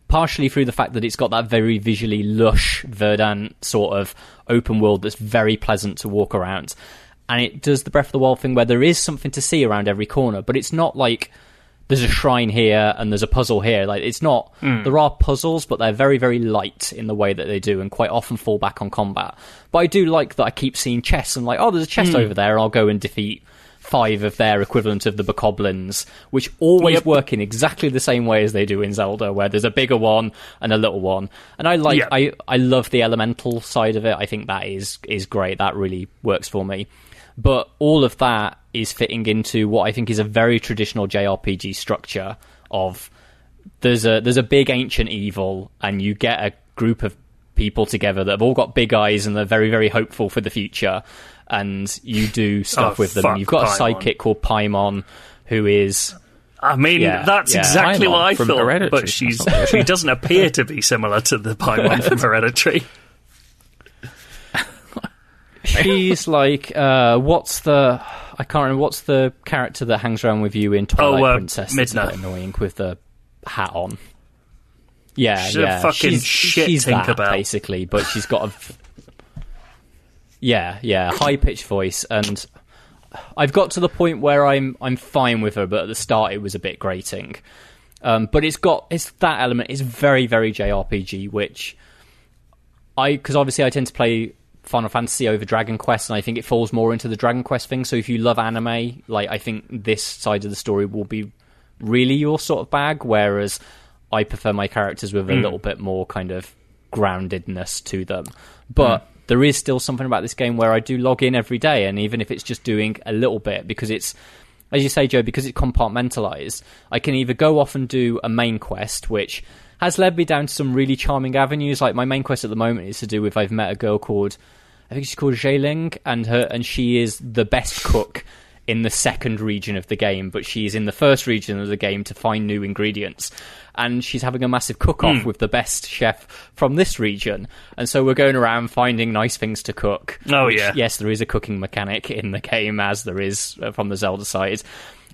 partially through the fact that it's got that very visually lush, verdant sort of open world that's very pleasant to walk around, and it does the Breath of the Wild thing where there is something to see around every corner, but it's not like there's a shrine here and there's a puzzle here. Like it's not. Hmm. There are puzzles, but they're very very light in the way that they do, and quite often fall back on combat. But I do like that I keep seeing chests and like, oh, there's a chest hmm. over there, and I'll go and defeat five of their equivalent of the bokoblins, which always Yep. work in exactly the same way as they do in Zelda, where there's a bigger one and a little one. And I like, Yep. I I love the elemental side of it. I think that is is great. That really works for me. But all of that is fitting into what I think is a very traditional JRPG structure of there's a there's a big ancient evil and you get a group of people together that have all got big eyes and they're very very hopeful for the future and you do oh, stuff Oh, with them you've got a Paimon. sidekick called Paimon who is I mean, Yeah, that's yeah. exactly Paimon what I from thought. Hereditary. But she's she doesn't appear to be similar to the Paimon from Hereditary. She's like uh what's the I can't remember what's the character that hangs around with you in Twilight Oh, uh, Princess bit annoying with the hat on? Yeah She's a yeah. fucking she's, shit she's that Tinkerbell. basically but she's got a yeah yeah high pitched voice and I've got to the point where I'm I'm fine with her but at the start it was a bit grating. Um, but it's got it's that element is very very JRPG which I because obviously I tend to play Final Fantasy over Dragon Quest, and I think it falls more into the Dragon Quest thing. So if you love anime, like I think this side of the story will be really your sort of bag. Whereas I prefer my characters with a mm. little bit more kind of groundedness to them. But mm. there is still something about this game where I do log in every day, and even if it's just doing a little bit, because it's as you say, Joe, because it's compartmentalized, I can either go off and do a main quest, which has led me down to some really charming avenues. Like my main quest at the moment is to do with I've met a girl called I think she's called Xiangling, and her and she is the best cook in the second region of the game, but she's in the first region of the game to find new ingredients. And she's having a massive cook off Hmm. with the best chef from this region. And so we're going around finding nice things to cook. Oh, which, yeah. Yes, there is a cooking mechanic in the game, as there is uh, from the Zelda side.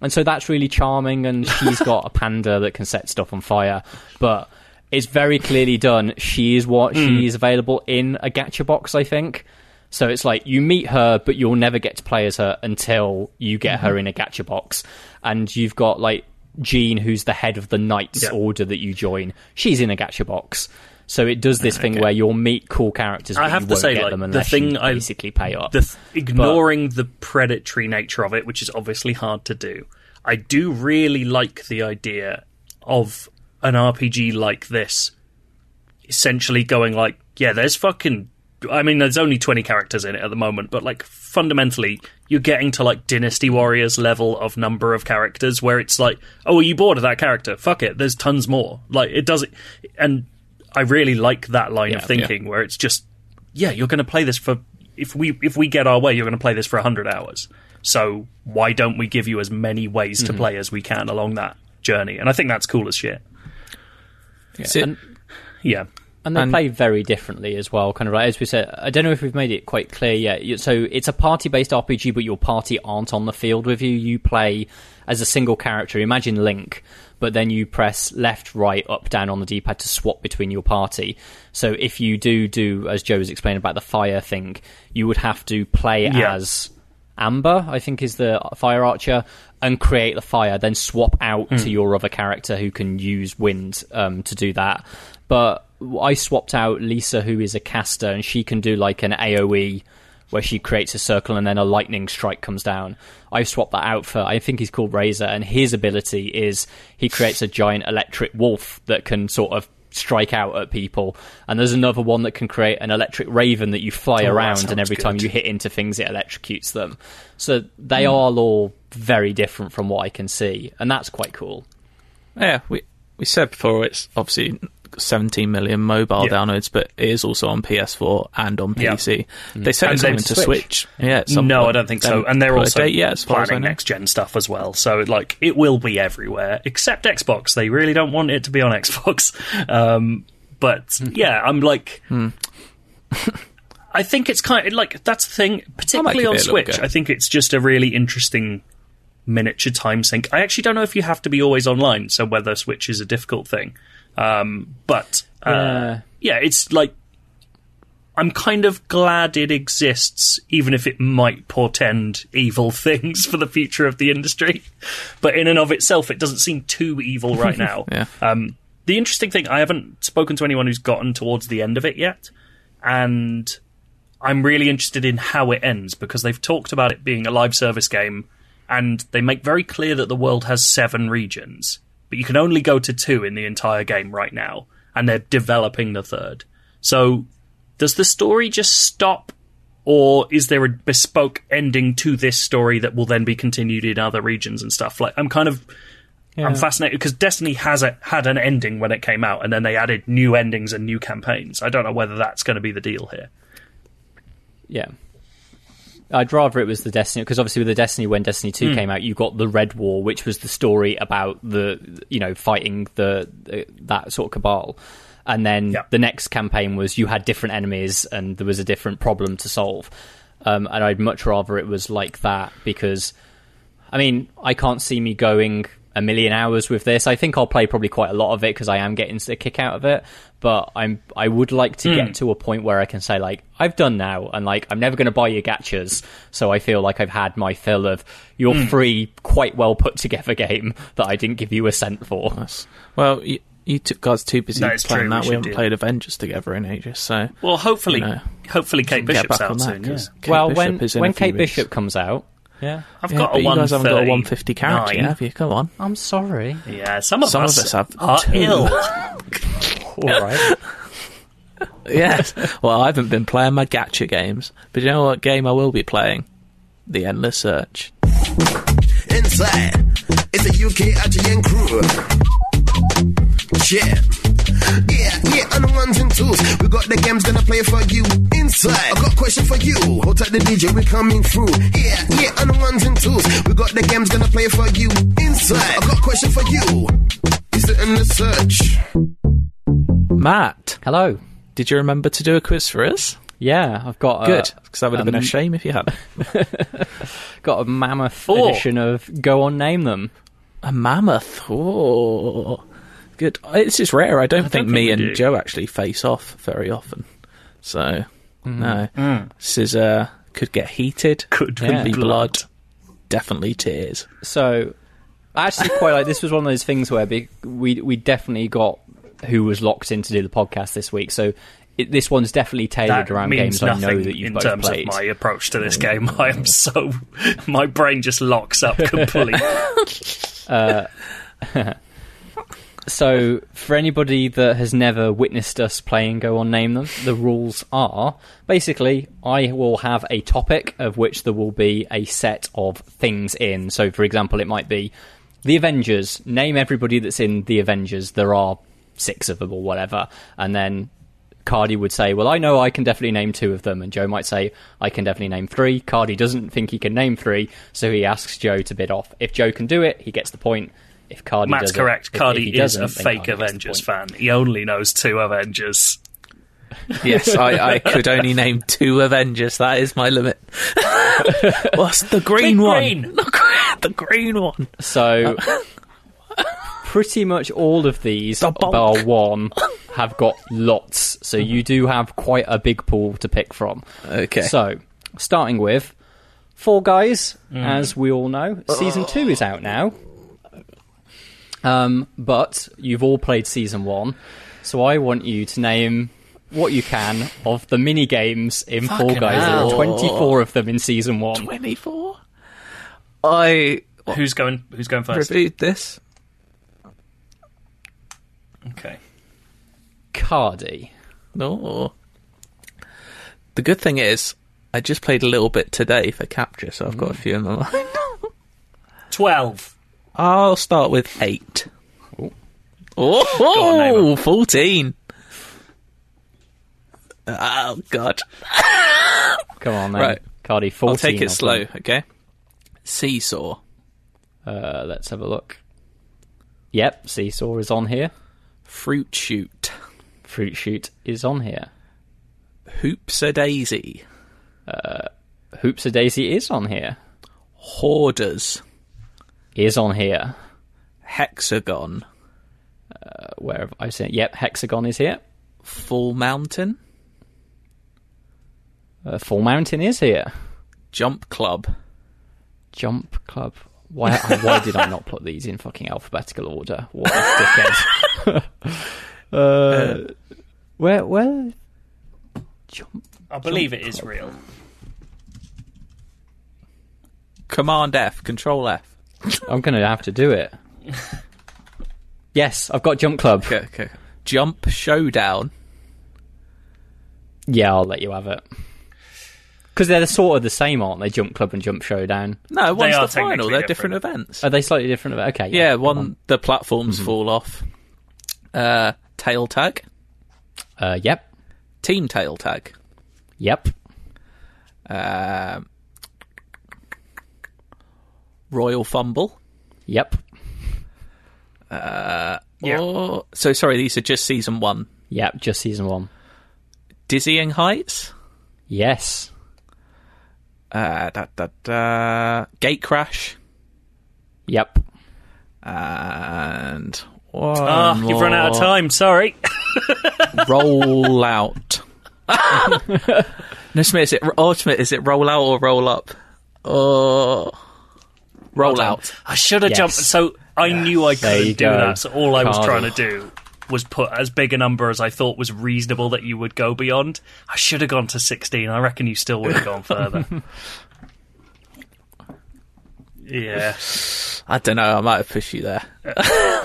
And so that's really charming. And she's got a panda that can set stuff on fire. But it's very clearly done. She is what Hmm. she is available in a gacha box, I think. So it's like you meet her, but you'll never get to play as her until you get Mm-hmm. her in a gacha box. And you've got like Jean, who's the head of the Knights Yeah. Order that you join. She's in a gacha box. So it does this thing Okay. where you'll meet cool characters, but I have you to say, like, the thing I- basically pay up. th- ignoring the predatory nature of it, which is obviously hard to do. I do really like the idea of an RPG like this, essentially going like, yeah, there's fucking. I mean, there's only 20 characters in it at the moment, but like fundamentally, you're getting to like Dynasty Warriors level of number of characters where it's like, oh, are you bored of that character? Fuck it, there's tons more. Like, it does it. And I really like that line of Yeah, thinking where it's just, yeah, you're going to play this for if we if we get our way, you're going to play this for hundred hours. So why don't we give you as many ways to mm-hmm. play as we can along that journey? And I think that's cool as shit. Is it- And- Yeah, And they And- play very differently as well. Kind of like as we said, I don't know if we've made it quite clear yet. So it's a party-based RPG, but your party aren't on the field with you. You play as a single character. Imagine Link, but then you press left, right, up, down on the D-pad to swap between your party. So if you do do, as Joe was explaining about the fire thing, you would have to play Yeah. as Amber, I think is the fire archer, and create the fire, then swap out to your other character who can use wind um, to do that. But I swapped out Lisa, who is a caster, and she can do like an AoE where she creates a circle and then a lightning strike comes down. I've swapped that out for, I think he's called Razor, and his ability is he creates a giant electric wolf that can sort of strike out at people. And there's another one that can create an electric raven that you fly Oh, around, and every time you hit into things, it electrocutes them. So they hmm. are all very different from what I can see, and that's quite cool. Yeah, we we said before it's obviously 17 million mobile Yeah. downloads, but it is also on PS4 and on Yeah. PC. Mm. They said And it's coming to Switch. Yeah, no. I don't think so. And they're also date yet, as far as I planning next gen stuff as well. So like it will be everywhere except Xbox. They really don't want it to be on Xbox. Um, but hmm. yeah, I'm like. Hmm. I think it's kind of like that's the thing, particularly on it a little Switch. I think it's just a really interesting miniature time sink. I actually don't know if you have to be always online, so whether Switch is a difficult thing. Um, but uh, Yeah. yeah, it's like I'm kind of glad it exists, even if it might portend evil things for the future of the industry. But in and of itself, it doesn't seem too evil right now. Yeah. Um, the interesting thing, I haven't spoken to anyone who's gotten towards the end of it yet, and I'm really interested in how it ends because they've talked about it being a live service game, and they make very clear that the world has seven regions, but you can only go to two in the entire game right now, and they're developing the third. So, does the story just stop, or is there a bespoke ending to this story that will then be continued in other regions and stuff? Like, I'm kind of I'm fascinated because Destiny has a, had an ending when it came out, and then they added new endings and new campaigns. I don't know whether that's going to be the deal here. Yeah. I'd rather it was the Destiny because obviously with the Destiny when Destiny Hmm. 2 came out you got the Red War which was the story about the you know fighting the, the that sort of cabal. And then the next campaign was you had different enemies and there was a different problem to solve. Um, and I'd much rather it was like that because I mean I can't see me going a million hours with this. I think I'll play probably quite a lot of it because I am getting a kick out of it but I'm I would like to get hmm. to a point where I can say like I've done now and like I'm never going to buy your gachas so I feel like I've had my fill of your hmm. free quite well put together game that I didn't give you a cent for Nice. Well, you, you two guys too busy That is playing true, that. we We, haven't do played Avengers together in ages, so Well, hopefully, You know, hopefully Kate get Bishop's back on out that soon. yeah. Kate well Bishop when is in when a few Kate weeks. Bishop comes out yeah I've Yeah, got but a you guys haven't got a 150 character, yet, have you? Come on. I'm sorry Yeah, some of Some of us, us have are two. ill. all right Yes. well, I haven't been playing my gacha games, but you know what game I will be playing? The Endless Search. Inside, it's a UK IGN crew. Yeah. Yeah, yeah, on the ones and twos. We got the games gonna play for you. Inside, I got a question for you. Hold tight the DJ, we coming through. Yeah, yeah, on the ones and twos. We got the games gonna play for you. Inside, I got a question for you. Is it in the search? Matt, hello did you remember to do a quiz for us? yeah I've got a, Good, because that would have been a um, shame if you hadn't. got a mammoth Four. edition of go on name them A mammoth. Oh, good. This is rare. I don't think think me we and do. Joe actually face off very often. So No. This is uh could get heated. Could Yeah. be be blood. blood. Definitely tears. So, I actually quite like this was one of those things where we we definitely got who was locked in to do the podcast this week. So it, this one's definitely tailored That around games I know that you've in both terms played. of my approach to this mm. game. I am so my brain just locks up completely. So, for anybody that has never witnessed us playing Go On Name Them, the rules are basically I will have a topic of which there will be a set of things in. So, for example, it might be the Avengers. Name everybody that's in the Avengers. There are six of them or whatever. And then Cardy would say, Well, I know I can definitely name two of them. And Joe might say, I can definitely name three. Cardy doesn't think he can name three, so he asks Joe to bid off. If Joe can do it, he gets the point. If Cardy Matt's does it- correct. if- if Cardy is a fake Cardy Avengers fan. He only knows two Avengers. Yes, I, I could only name two Avengers. That is my limit. What's the green Big one? green. The, the green one. So, pretty much all of these, The bar one, have got lots. So you do have quite a big pool to pick from. Okay. So, starting with Fall Guys, as we all know, season two is out now. Um, but you've all played season one, so I want you to name what you can of the mini games in Fall Fucking Guys. There are 24 of them in season one. 24? I Who's going? Who's going first? reviewed this. Okay. Cardy. No. The good thing is, I just played a little bit today for Capture, so I've got a few in my mind. Twelve. I'll start with eight. Oh. Oh, on, name 14. Oh, God. Come on, then. Right. Cardy, 14. I'll take it of slow, them. okay? Seesaw. Uh, let's have a look. Yep, Seesaw is on here. Fruit Chute. Fruit Chute is on here. Hoopsie Daisy. Hoopsie Daisy is on here. Hoarders. Is on here. Hexagon. Uh, where have I seen? It? Yep, Hexagon is here. Fall Mountain. Uh, Fall Mountain is here. Jump Club. Jump Club. Why? why did I not put these in fucking alphabetical order? What a dickhead. uh, where? Where? Jump. I believe it is real. Command F. Control F. I'm gonna have to do it. Yes, I've got Jump Club. Okay, okay. Jump Showdown. Yeah, I'll let you have it. Because they're sort of the same, aren't they? Jump Club and Jump Showdown. No, one's are the final. They're different, events. Are they slightly different? Okay. yeah, come one on. the platforms fall off. Uh, tail tag. Uh, yep. Team tail tag. Yep. Um Royal Fumble. Yep. Uh, Yeah. Oh, so sorry, these are just season one. Yep. Just season one. Dizzying Heights. Yes. Uh, da, da, da, Gate Crash. Yep. And one Ah, you've run out of time. Sorry. Roll out. no, Smith, is it ultimate? Is it roll out or roll up? Oh, roll out. I should have Yes. jumped. So I knew I couldn't do go. that. So all I was Cardy. trying to do was put as big a number as I thought was reasonable that you would go beyond. I should have gone to 16. I reckon you still would have gone further. yeah. I don't know. I might have pushed you there.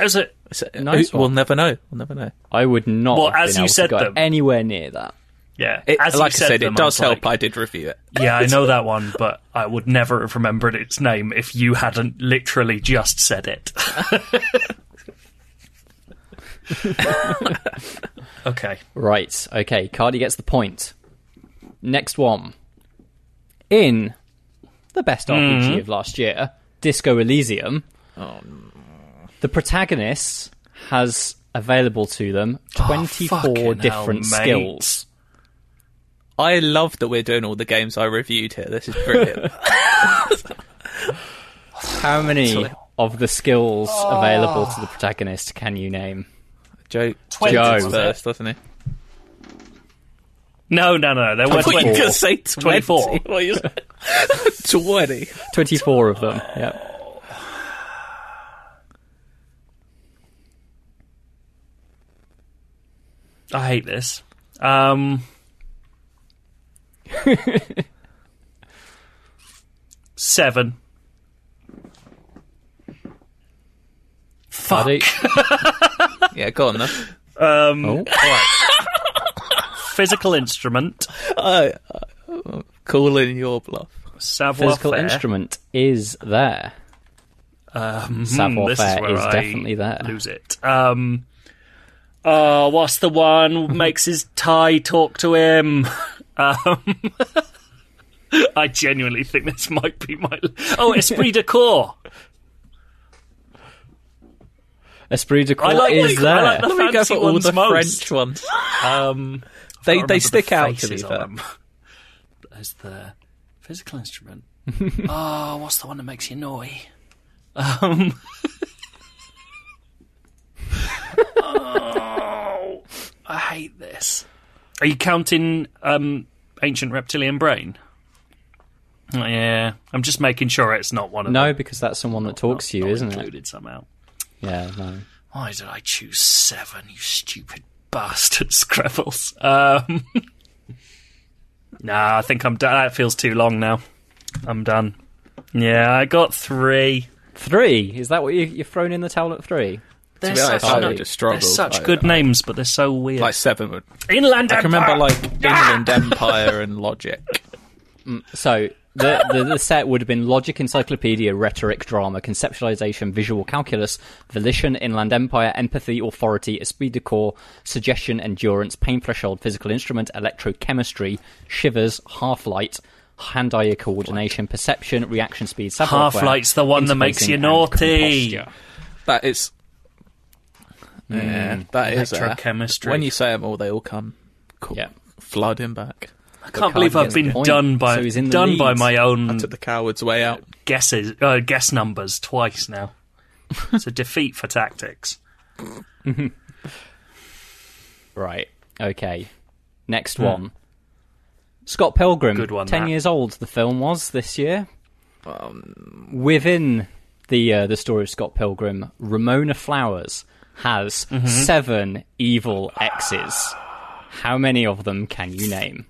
As a, So, Nice we'll one. never know. We'll never know. I would not. Well, have as been you able to said go them. anywhere near that. yeah. It, as you like I said, them, it does I help. like, I did review it. yeah, I know that one, but I would never have remembered its name if you hadn't literally just said it. okay. Right. Okay. Cardy gets the point. Next one. In the best RPG mm-hmm. of last year, Disco Elysium, oh, the protagonist has available to them 24 fucking hell, different mate. skills. I love that we're doing all the games I reviewed here. This is brilliant. How many of the skills oh. available to the protagonist can you name? Joe, Twenty, Joe wasn't first, doesn't he? No, no, no. There were I thought you were 24. going to say 20. 24. What you said? 20. 24 of them. Yeah. I hate this. Um, seven. Fuck. Hardy? Yeah, go on then. Um, Oh. physical instrument. Uh, calling your bluff. Savoir Physical faire. instrument is there. Um, Savoir this is faire where is I definitely there. Lose it. Um, oh, what's the one makes his tie talk to him? Um, I genuinely think this might be my. Oh, Esprit de Corps. Esprit de Corps I like is there. I like the Let me go for all the most. French ones. Um, They can't remember they the stick out to be faces fair. There's the physical instrument. oh, what's the one that makes you annoy? Um, oh, I hate this. Are you counting um, ancient reptilian brain? Yeah, I'm just making sure it's not one of no, them. because that's someone that talks to you, Not isn't it? included somehow. Yeah, no. Why did I choose seven, you stupid bastard, Skrebels? Um, nah, I think I'm done. That feels too long now. I'm done. Yeah, I got three. Three? Is that what you, you're thrown in the towel at three? They're be honest, such, I just struggle. they're such Like, good names, but they're so weird. Like seven would. Inland I can remember like Inland Empire and Logic. So the, the the set would have been logic, encyclopedia, rhetoric, drama, conceptualization, visual calculus, volition, inland empire, empathy, authority, esprit de corps, suggestion, endurance, pain threshold, physical instrument, electrochemistry, shivers, half light. Hand-eye coordination, perception, reaction speed, Half-Light's the one that makes you naughty. composure. That is. Yeah, that is. uh, Electrochemistry. when you say them all, they all come cool, Yeah. flooding back. I can't believe I've been point, done by so he's in the done by my own To the coward's way out. guesses, uh, guess numbers twice now. it's a defeat for tactics. Right. Okay. Next one. Scott Pilgrim. Good one, Ten that. years old. The film was this year. Within the uh, the story of Scott Pilgrim, Ramona Flowers has seven evil exes. How many of them can you name?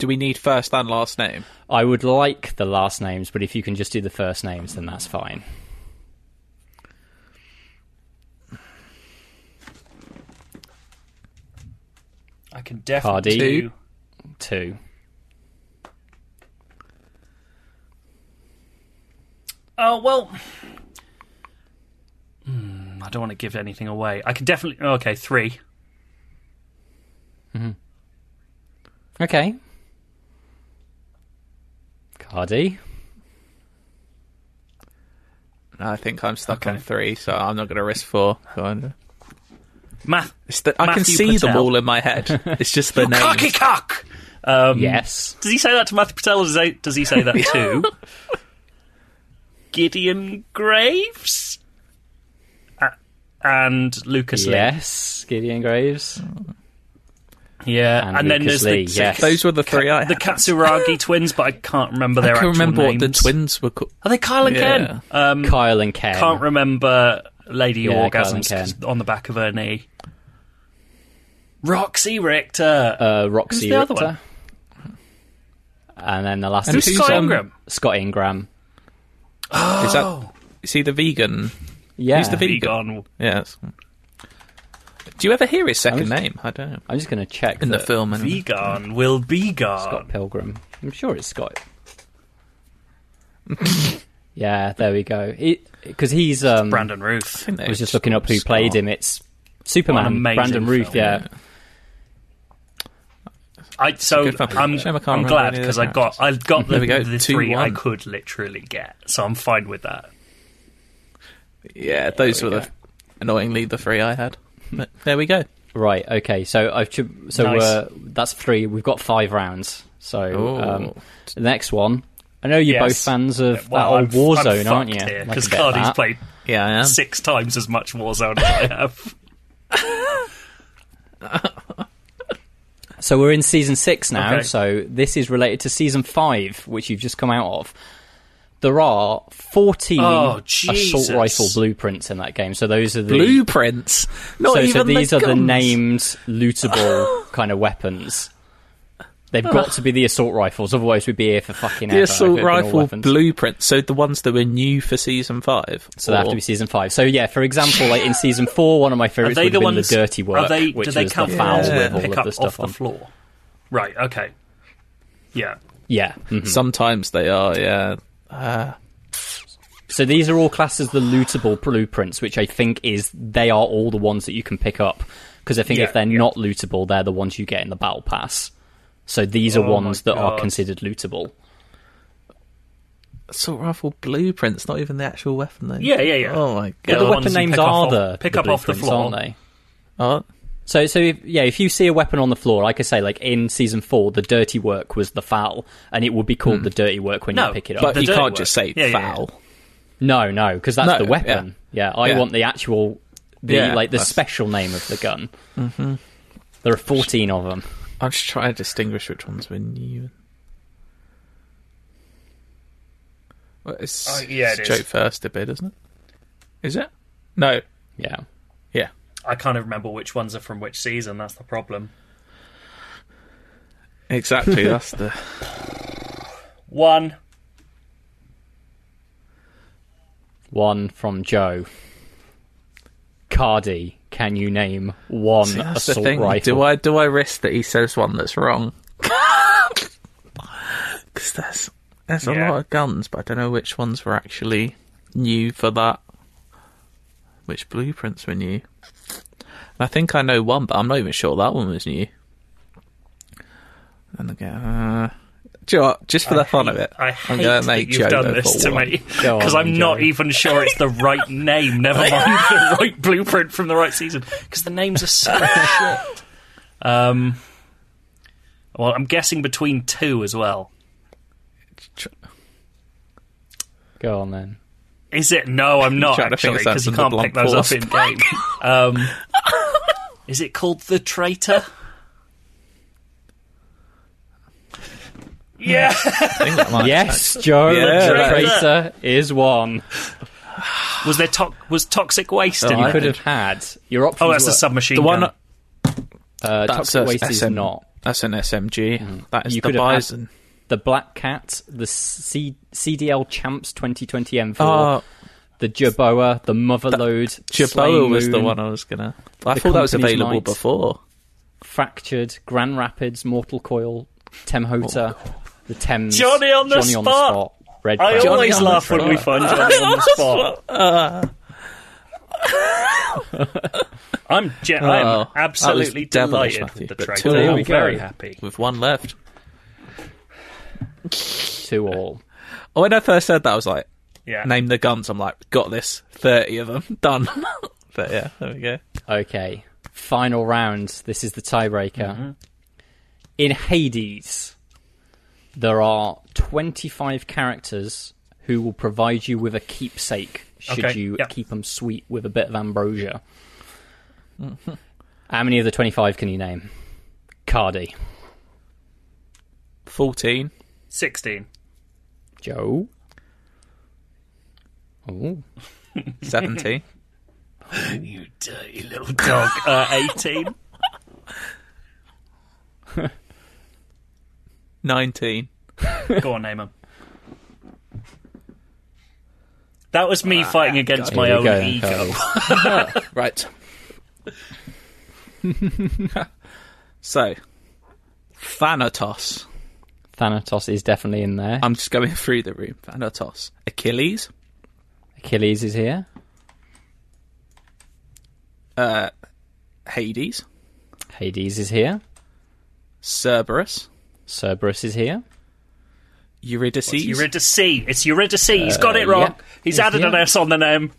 Do we need first and last name? I would like the last names, but if you can just do the first names, then that's fine. I can definitely Hardy. do. Two. Oh well. Hmm, I don't want to give anything away. I can definitely. Okay, three. Okay. Cardy. I think I'm stuck Okay. on three, so I'm not going to risk four. Go on. Math. It's the, I can Matthew see them Patel. all in my head. It's just the name. Cocky cock. Um, Yes. Does he say that to Matthew Patel? Or does he, does he say that too? Gideon Graves A- and Lucas Lee. Yes. Gideon Graves. Yeah, And and, then there's Lee, the, yes. Those were the three I the. Katsuragi twins, but I can't remember their I can actual remember what the names. twins were called. Are they Kyle and Yeah. Ken? Um, Kyle and Ken. can't remember Lady Yeah, Orgasms on the back of her knee. Roxy Richter. uh, Roxy Who's the other Richter. And then the last And Who's who's, Scott um, Ingram? Scott Ingram. Is that? Is he the vegan? Yeah. Who's the vegan? Vegan. Yes. Do you ever hear his second was- name? I don't know. I'm just going to check In the that film, anyway. Vegan will be gone. Scott. Pilgrim. I'm sure it's Scott. yeah, there we go. Because he's um, Brandon Routh. think I was just looking up who Scott. played him. It's Superman. What an Brandon Routh. film. Yeah. I so I'm, I can't I'm glad because I got I got the, go, the 2-1. three I could literally get, so I'm fine with that. Yeah, those There were we the annoyingly the three I had. But there we go. Right. Okay. So I've so Nice. uh, that's three. We've got five rounds. So um, the next one. I know you're Yes. both fans of Well, that old I'm, Warzone, I'm aren't you? fucked here Like because a bit of Cardy's played Yeah, I am. six times as much Warzone as I have. So we're in season six now. Okay. So this is related to season five, which you've just come out of. There are 14 Oh, assault rifle blueprints in that game. So those are the Blueprints. Not so, even so these the are the named lootable kind of weapons. They've got to be the assault rifles, otherwise we'd be here for fucking The ever. assault if it'd been all rifle weapons. blueprints. So the ones that were new for season five. So they have to be season five. So yeah, for example, like in season four, one of my favourites they would the have been ones? the dirty work, Are they? which do they was the FAL Yeah. with all pick of up the off stuff the floor? Right. Okay. Yeah. Yeah. mhm. Sometimes they are. Yeah. Uh, So these are all classed as the lootable blueprints, which I think is they are all the ones that you can pick up. Because I think Yeah, if they're yeah. not lootable, they're the ones you get in the battle pass. So these are Oh ones my that are considered lootable. assault rifle blueprints. Not even the actual weapon name. Yeah, yeah, yeah. Oh my Yeah, But god. the the weapon names pick are off- the pick the up off the floor. aren't they? Oh, So, so if, yeah, if you see a weapon on the floor, like I say, like in season four, the dirty work was the FAL, and it would be called the dirty work when No, you pick it up. but the you can't work. just say Yeah, yeah, yeah. FAL. no, no, because that's No, the weapon. Yeah, I Yeah. want the actual, the Yeah, like the that's- special name of the gun. Mm-hmm. There are fourteen of them. I'm just trying to distinguish which ones were new. Well, it's, Oh, yeah, it it's is. Joe first a bit, isn't it? Is it? No. Yeah. Yeah. I can't even remember which ones are from which season. That's the problem. Exactly. that's the. One. One from Joe. Cardy, can you name one See, that's the assault thing. rifle? Do I do I risk that he says one that's wrong? Because there's there's a Yeah. lot of guns, but I don't know which ones were actually new for that. Which blueprints were new? And I think I know one, but I'm not even sure that one was new. And again, uh, do you know what? Just for the fun of it, I I'm hate gonna that make you've Joe done this to one. me because I'm not even sure it's the right name. Never mind the right blueprint from the right season because the names are so shit. Um. Well, I'm guessing between two as well. Go on then. Is it? No, I'm not Trying to think actually because you can't pick those up in game. Um, is it called the Traitor? Yeah. I think that might- Yes, Joe, Yeah. the Traitor. traitor is one. Was there to- was toxic waste in You there? could have had your options. Oh, that's were, a submachine The one gun. uh, that's toxic a waste is not. That's an SMG. That is You the could have had- Bison. The Black Cat, the C- CDL Champs 2020 M4, Oh, the Jerboa, the Motherload, Jerboa Slaying was the one I was gonna. I thought that was available Might. before. Fractured, Grand Rapids, Mortal Coil, Temhota, oh. the Thames, Johnny on the Johnny on the spot. spot, Red I Crown. always laugh when we find Johnny on the spot. I'm ge- Oh, I'm absolutely was delighted Matthew, with the trade. traitor. two I'm very happy. with one left. Two all. When I first said that, I was like, Yeah. name the guns. I'm like, got this. 30 of them. Done. but yeah, there we go. Okay, final round. This is the tiebreaker. Mm-hmm. In Hades, there are 25 characters who will provide you with a keepsake should Okay, you yeah. keep them sweet with a bit of ambrosia. How many of the 25 can you name? Cardy, 14. 16. Joe. Oh, 17. You dirty little dog. Uh, 18. 19. Go on, name him. That was me fighting against my own go ego. Cardy. Right. so, Thanatos. Thanatos is definitely in there. I'm just going through the room. Thanatos. Achilles. Achilles is here. Uh, Hades. Hades is here. Cerberus. Cerberus is here. Eurydice. It's Eurydice. It's Eurydice. He's got it wrong. yep. He's Yeah. added an S on the name.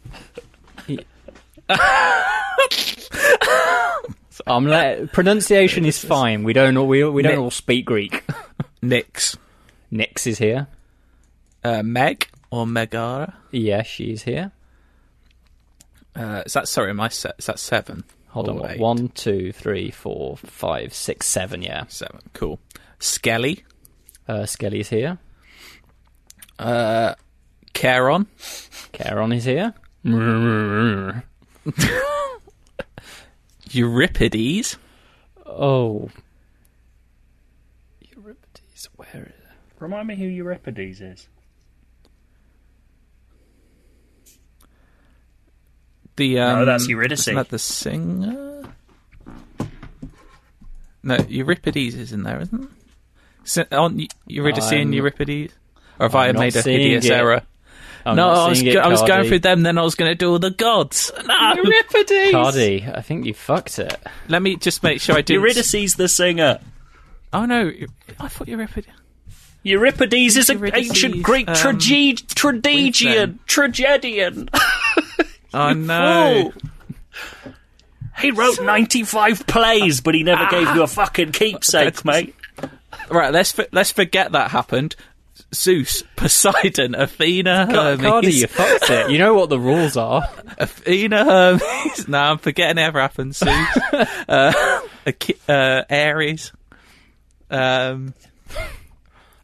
Let, pronunciation is fine. We don't all we, we don't Nick. all speak Greek. Nyx. Nyx is here. Uh, Meg or Megara. Yeah, she's here. Uh, is that sorry? Am I set? Is that seven? Hold on. eight. One, two, three, four, five, six, seven. Yeah. Seven. Cool. Skelly. Uh, Skelly's here. Uh, Charon. Charon is here. Euripides. Oh. Euripides, where is it? Remind me who Euripides is. The um, that's Eurydice. Isn't that the singer? No, Euripides is in there, isn't it? So, aren't Eu- Eurydice and I'm- Euripides? Or have I'm I not made a seeing hideous it. error? I'm no, I was, seeing go- it, I was going through them, then I was going to do all the gods. No, Euripides! Cardy, I think you fucked it. let me just make sure I do. Eurydice's the singer. Oh no, I thought Euripides. Euripides is an ancient Greek um, trage- tragedian. Tragedian. Oh no. Fool. He wrote 95 plays, but he never gave you a fucking keepsake, mate. Right, let's let's forget that happened. Zeus, Poseidon, Athena, Hermes. Cardy, you fucked it. You know what the rules are. Athena, Hermes. no, I'm forgetting it ever happened. Zeus, uh, uh, Ares. Um,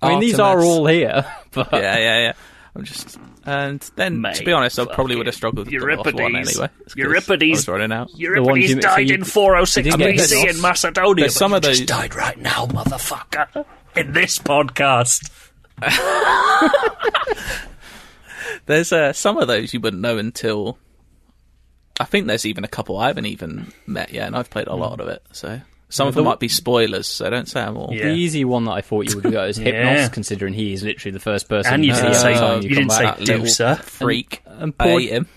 I mean, these are all here. But Yeah, yeah, yeah. I'm just, and then Mate, to be honest, I probably would have fucking struggled with the one Euripides. anyway. It's 'cause Euripides. Running out. ones Euripides you- so died you- in 406 you didn't get BC in Macedonia. there's but some of those- just died right now, motherfucker. In this podcast. There's uh, some of those you wouldn't know until. I think there's even a couple I haven't even met yet, and I've played a lot of it. So some of them might be spoilers, so don't say them all. Yeah. the easy one that I thought you would go is Hypnos, Yeah. considering he is literally the first person And you see didn't every say- time you come didn't say That little Dusa. freak. And I poor- hate him.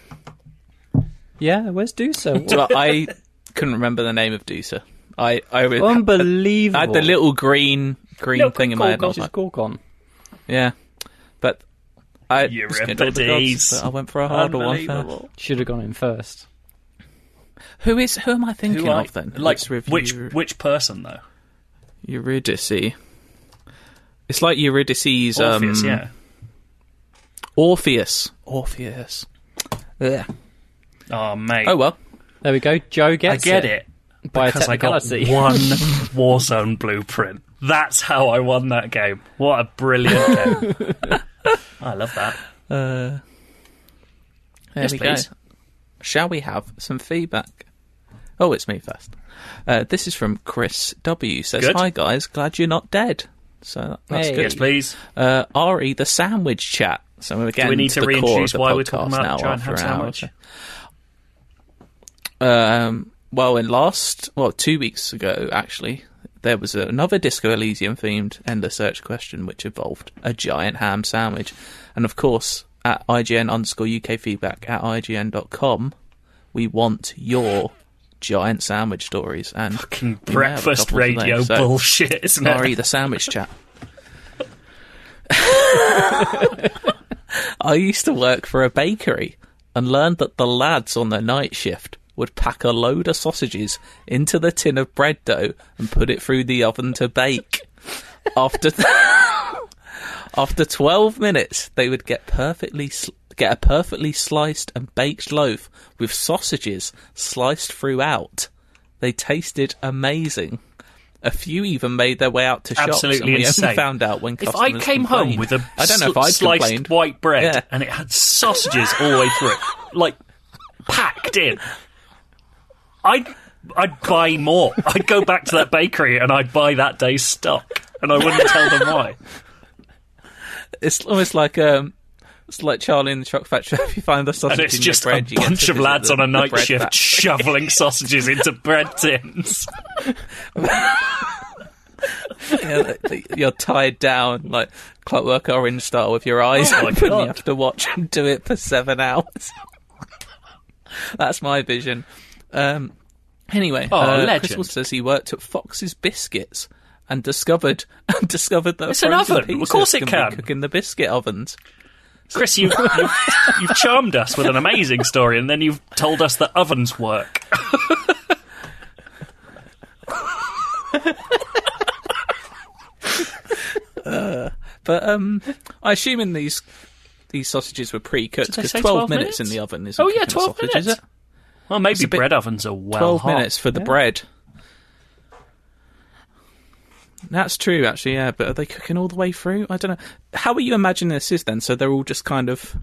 Yeah, where's Dusa? Well, I couldn't remember the name of Dusa. I I, was, Unbelievable. I had the little green green Little thing in my head. and I was like, Gorgon. yeah, but I was gonna do Euripides. but I went for a harder one first. Should have gone in first. Who is who am I thinking Who I, of then? like, review which, which person, though? Eurydice. It's like Eurydice's Orpheus, um, yeah. Orpheus. Orpheus. Yeah. Oh, mate. Oh well. There we go. Joe gets. I get it. by Because I got technicality. one Warzone blueprint. That's how I won that game. What a brilliant game. I love that. Uh, there Yes, we please. go. Shall we have some feedback? Oh, it's me first. Uh, this is from Chris W. Says, Good. "Hi guys, glad you're not dead." So that's Hey. good. Yes, please. Uh, Re the sandwich chat. So we're getting we need to to the core of reintroduce the why we're podcast talking about now giant after ham an hour sandwich? Um, well, in last, well, two weeks ago, actually, there was another Disco Elysium themed Endless Search question which involved a giant ham sandwich. And of course, at IGN underscore UK feedback at IGN.com, we want your giant sandwich stories. And Fucking we may have a breakfast radio so- bullshit, isn't it? The sandwich chat. I used to work for a bakery and learned that the lads on the night shift would pack a load of sausages into the tin of bread dough and put it through the oven to bake. After after 12 minutes, they would get perfectly sl- get a perfectly sliced and baked loaf with sausages sliced throughout. They tasted amazing. A few even made their way out to shops, Absolutely and we insane. only found out when If customers I came home complained. with a I don't know if I'd sliced complained. white bread Yeah. and it had sausages all the way through it, like packed in, I'd I'd buy more. I'd go back to that bakery and I'd buy that day's stock, and I wouldn't tell them why. It's almost like um, it's like Charlie in the Chocolate Factory. If you find the sausage And it's in just bread, a bunch of lads on a night shift factory. shoveling sausages into bread tins. Yeah, you're tied down like Clockwork Orange style with your eyes Oh open. You have to watch them do it for seven hours. That's my vision. Um, anyway, Oh, uh. Crystal says he worked at Fox's Biscuits and discovered and discovered that It's an oven. Of course it can, can. be cooked in the biscuit ovens. Chris, you, you've, you've charmed us with an amazing story, and then you've told us that ovens work. But um, I assume in these these sausages were pre-cooked because 12, 12 minutes minutes? in the oven is Oh, yeah, 12 sausage, minutes. is it? Well, maybe It's bit- bread ovens are well 12 hot. minutes for the bread. That's true, actually, yeah. But are they cooking all the way through? I don't know. How are you imagining this is then? So they're all just kind of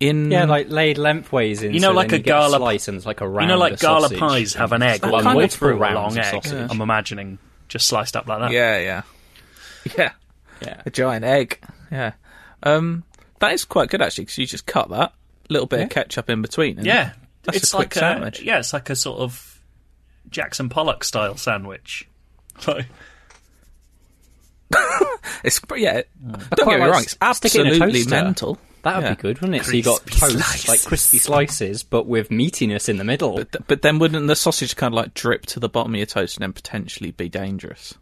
in. Yeah, like laid lengthways in. You know, so like a you gala- slice and it's like a round. You know, like gala pies have an egg That all the kind way of- through a rounds long egg. sausage. I'm imagining just sliced up like that. Yeah, yeah, yeah. Yeah. A giant egg. Yeah. Um, that is quite good actually, because you just cut that little bit of ketchup in between. and Yeah, That's it's a quick like sandwich. A, yeah, it's like a sort of Jackson Pollock style sandwich. Like, It's yeah. Don't quite get me like wrong. It's stick it absolutely mental. That would Yeah. be good, wouldn't it? So you got toast, slices. like crispy slices, but with meatiness in the middle. But, but then wouldn't the sausage kind of like drip to the bottom of your toast and then potentially be dangerous?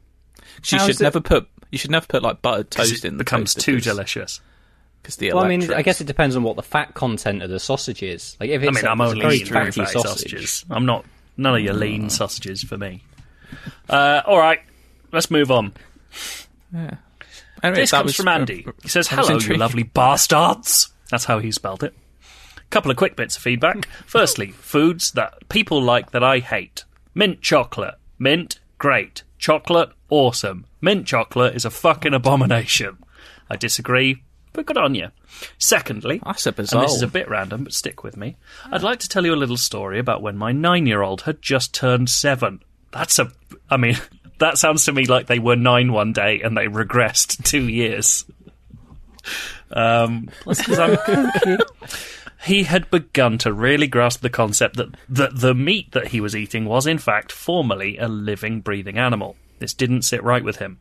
You How should is it- never put you should never put like buttered 'cause toast it in the becomes toaster too 'cause- delicious. 'cause the well, I mean, I guess it depends on what the fat content of the sausage is. Like if it's I it's mean, a, I'm only very eating fatty fatty sausage. sausages. I'm not none of your lean sausages for me. Uh, all right, let's move on. Anyway, This comes was- from uh, Andy. He says, "Hello, you lovely bastards." That's how he spelled it. Couple of quick bits of feedback. Firstly, foods that people like that I hate: mint chocolate, mint, great. Chocolate, awesome. Mint chocolate is a fucking abomination. I disagree, but good on you. Secondly, That's a and this is a bit random, but stick with me. I'd like to tell you a little story about when my nine-year-old had just turned seven. That's a, I mean, that sounds to me like they were nine one day and they regressed two years. Um, he had begun to really grasp the concept that, that the meat that he was eating was, in fact, formerly a living, breathing animal. This didn't sit right with him.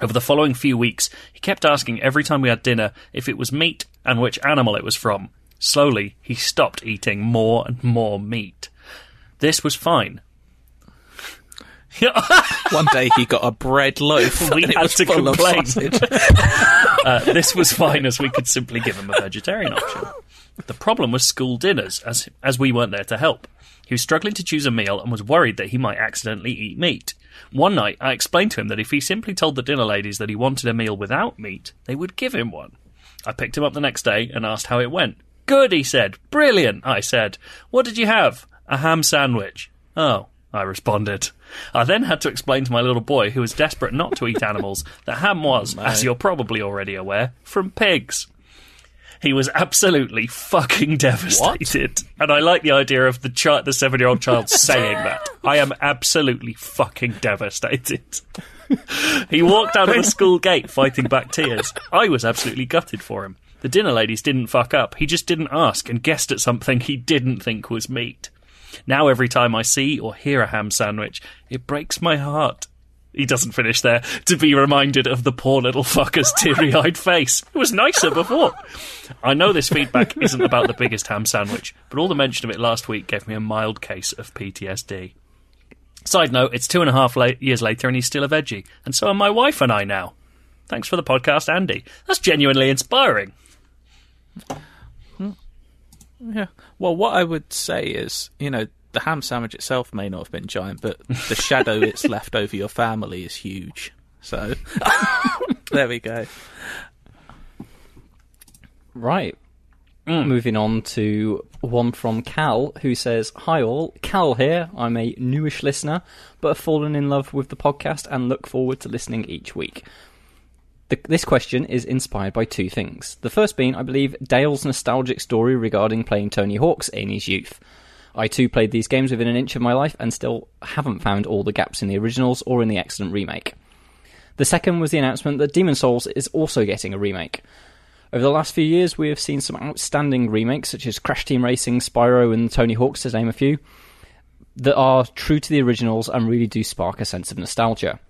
Over the following few weeks, he kept asking every time we had dinner if it was meat and which animal it was from. Slowly, he stopped eating more and more meat. This was fine. One day he got a bread loaf. We had to complain. Uh, this was fine as we could simply give him a vegetarian option. The problem was school dinners, as as we weren't there to help. He was struggling to choose a meal and was worried that he might accidentally eat meat. One night, I explained to him that if he simply told the dinner ladies that he wanted a meal without meat, they would give him one. I picked him up the next day and asked how it went. Good, he said. Brilliant, I said. What did you have? A ham sandwich. Oh, I responded. I then had to explain to my little boy, who was desperate not to eat animals, that ham was, oh, as you're probably already aware, from pigs. He was absolutely fucking devastated. And I like the idea of the chi- the seven year old child saying that. I am absolutely fucking devastated. he walked out of the school gate fighting back tears. I was absolutely gutted for him. The dinner ladies didn't fuck up. He just didn't ask and guessed at something he didn't think was meat. Now, every time I see or hear a ham sandwich, it breaks my heart. He doesn't finish there to be reminded of the poor little fucker's teary eyed face. It was nicer before. I know this feedback isn't about the biggest ham sandwich, but all the mention of it last week gave me a mild case of PTSD. Side note, it's two and a half la- years later and he's still a veggie, and so are my wife and I now. Thanks for the podcast, Andy. That's genuinely inspiring. Hmm. Yeah. Well, what I would say is, you know, the ham sandwich itself may not have been giant, but the shadow it's left over your family is huge. So there we go. Right. Mm. Moving on to one from Cal, who says, Hi all, Cal here. I'm a newish listener, but have fallen in love with the podcast and look forward to listening each week. The, this question is inspired by two things. The first being, I believe, Dale's nostalgic story regarding playing Tony Hawk's in his youth. I too played these games within an inch of my life and still haven't found all the gaps in the originals or in the excellent remake. The second was the announcement that Demon Souls is also getting a remake. Over the last few years, we have seen some outstanding remakes, such as Crash Team Racing, Spyro, and Tony Hawk's, to name a few, that are true to the originals and really do spark a sense of nostalgia.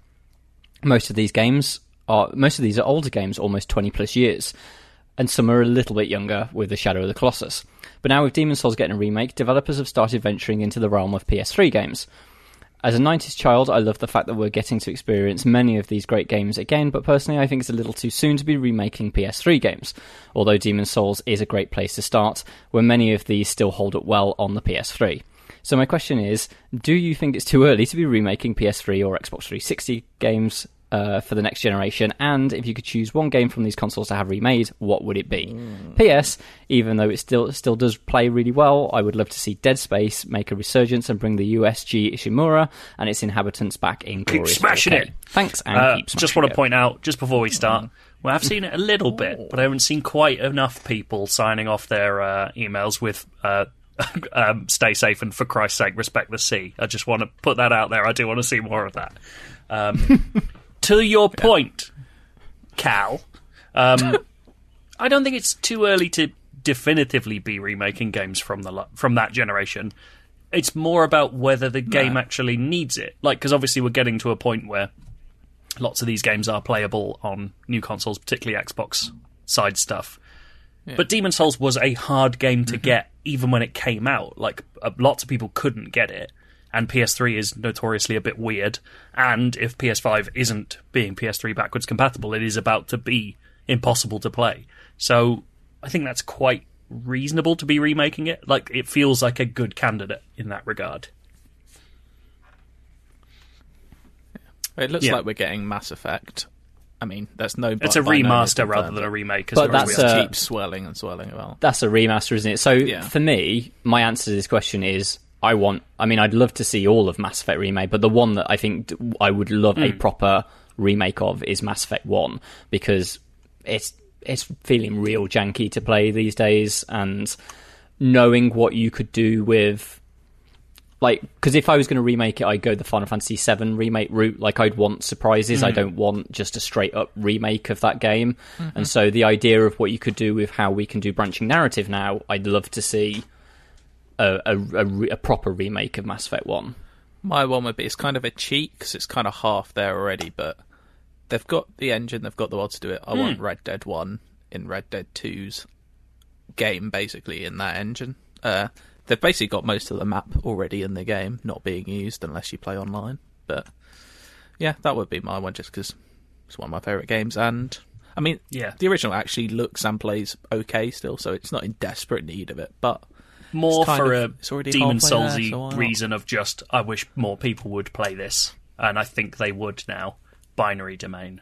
Most of these games are most of these are older games, almost twenty plus years, and some are a little bit younger with the Shadow of the Colossus. But now with Demon Souls getting a remake, developers have started venturing into the realm of PS3 games. As a 90s child, I love the fact that we're getting to experience many of these great games again, but personally, I think it's a little too soon to be remaking PS3 games. Although Demon's Souls is a great place to start, where many of these still hold up well on the PS3. So, my question is do you think it's too early to be remaking PS3 or Xbox 360 games uh, for the next generation? And if you could choose one game from these consoles to have remade, what would it be? P.S. Even though it still still does play really well, I would love to see Dead Space make a resurgence and bring the USG Ishimura and its inhabitants back in glorious smashing 4K. it. Thanks, and Uh, keep just want to it. point out, just before we start, well, I've seen it a little bit, but I haven't seen quite enough people signing off their uh, emails with uh, um, "Stay safe" and "For Christ's sake, respect the sea." I just want to put that out there. I do want to see more of that. Um, to your point, Cal, um, I don't think it's too early to definitively be remaking games from the from that generation. It's more about whether the game actually needs it. Like, because obviously we're getting to a point where lots of these games are playable on new consoles, particularly Xbox side stuff. But Demon Souls was a hard game to get even when it came out. Like uh, lots of people couldn't get it, and PS3 is notoriously a bit weird. And if PS5 isn't being PS3 backwards compatible, it is about to be impossible to play. So I think that's quite reasonable to be remaking it. Like it feels like a good candidate in that regard. It looks Yeah. like we're getting Mass Effect. I mean, that's no. It's a by no remaster rather than a remake. as But far as that's we a- are. it swirling and swirling about. That's a remaster, isn't it? So Yeah. for me, my answer to this question is I want. I mean, I'd love to see all of Mass Effect remade, but the one that I think I would love a hmm. proper remake of is Mass Effect One because it's it's feeling real janky to play these days, and knowing what you could do with like because if I was going to remake it, I'd go the Final Fantasy VII remake route. Like I'd want surprises. I hmm. don't want just a straight up remake of that game. Mm-hmm. And so the idea of what you could do with how we can do branching narrative now, I'd love to see a, a, a a proper remake of Mass Effect One. My one would be it's kind of a cheat because it's kind of half there already, but they've got the engine, they've got the world to do it. I want Red Dead One in Red Dead 2's game, basically in that engine. Uh, they've basically got most of the map already in the game, not being used unless you play online. But yeah, that would be my one, just because it's one of my favorite games, and I mean, Yeah. the original actually looks and plays okay still, so it's not in desperate need of it, but. More for of- a Demon Soulsy so reason of just I wish more people would play this, and I think they would now. Binary Domain.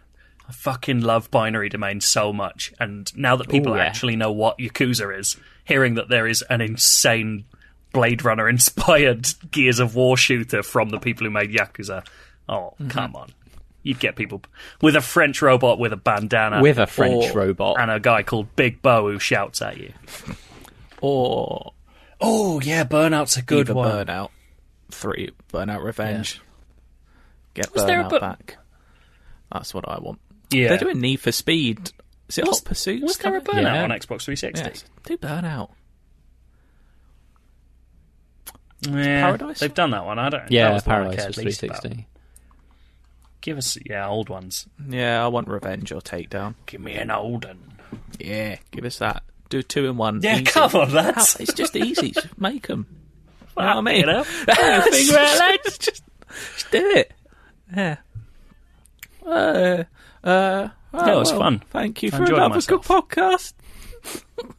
I fucking love Binary Domain so much, and now that people Ooh, yeah. actually know what Yakuza is, hearing that there is an insane Blade Runner inspired Gears of War shooter from the people who made Yakuza, oh Mm-hmm. come on. You'd get people with a French robot with a bandana, With a French robot. and a guy called Big Bo who shouts at you. Or Oh yeah, Burnout's a good either one. Burnout Three, Burnout Revenge. Get Was Burnout bu- back. That's what I want. Yeah, They're doing Need for Speed. Is it Was- Hot Pursuit? Was there a Burnout Yeah. on Xbox 360? Yes. Do Burnout. Yeah, Paradise? They've done that one. I don't. that Yeah, was one I Paradise was least about. 360. Give us yeah, old ones. Yeah, I want Revenge or Takedown. Give me an old one. Yeah, give us that. Do two in one. Yeah, easy. come on, lads. It's just easy. Just make them. You know what I mean? You know? Figure out, lads. Just, just do it. Yeah. Uh, uh, oh, Yeah, it was well, fun. Thank you I for another myself. good podcast.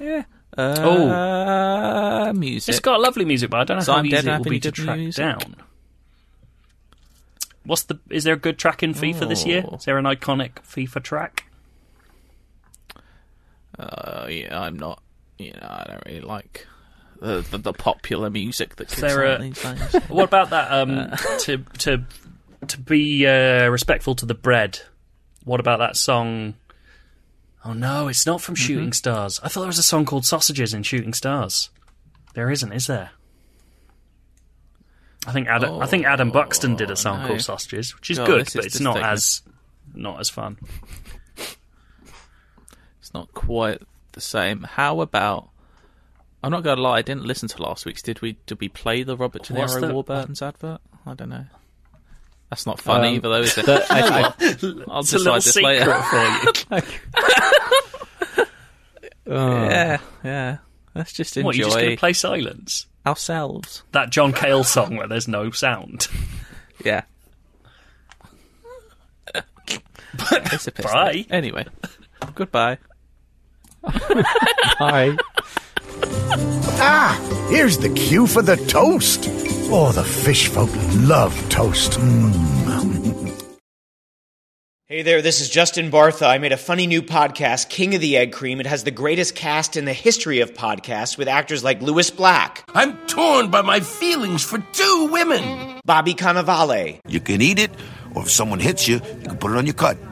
yeah. Uh, music. It's got lovely music, but I don't know So how I'm easy it will be to track music. down. What's the? Is there a good track in FIFA this year? Oh. Is there an iconic FIFA track? Uh, yeah, I'm not. You know, I don't really like the the, the popular music that out a- these days. What about that? Um, to to to be uh, respectful to the bread. What about that song? Oh no, it's not from Mm-hmm. Shooting Stars. I thought there was a song called Sausages in Shooting Stars. There isn't, is there? I think Adam. I think Adam Buxton did a song Oh, no. called Sausages, which is God, good, but it's not as not as fun. Not quite the same. How about? I'm not gonna lie. I didn't listen to last week's. Did we? Did we play the Robert De Niro the- Warburton's advert? I don't know. That's not fun Um, either, though, is it? I- I- I'll It's a little decide this later. for you. oh. Yeah, yeah. Let's just what, you're just going to play silence? ourselves. That John Cale song where there's no sound. Yeah. it's a piss Bye. Anyway, goodbye. Hi. Ah, here's the cue for the toast. Oh, the fish folk love toast. Mm. Hey there, this is Justin Bartha. I made a funny new podcast, King of the Egg Cream. It has the greatest cast in the history of podcasts with actors like Lewis Black, I'm torn by my feelings for two women. Bobby Cannavale, You can eat it, or if someone hits you, you can put it on your cut.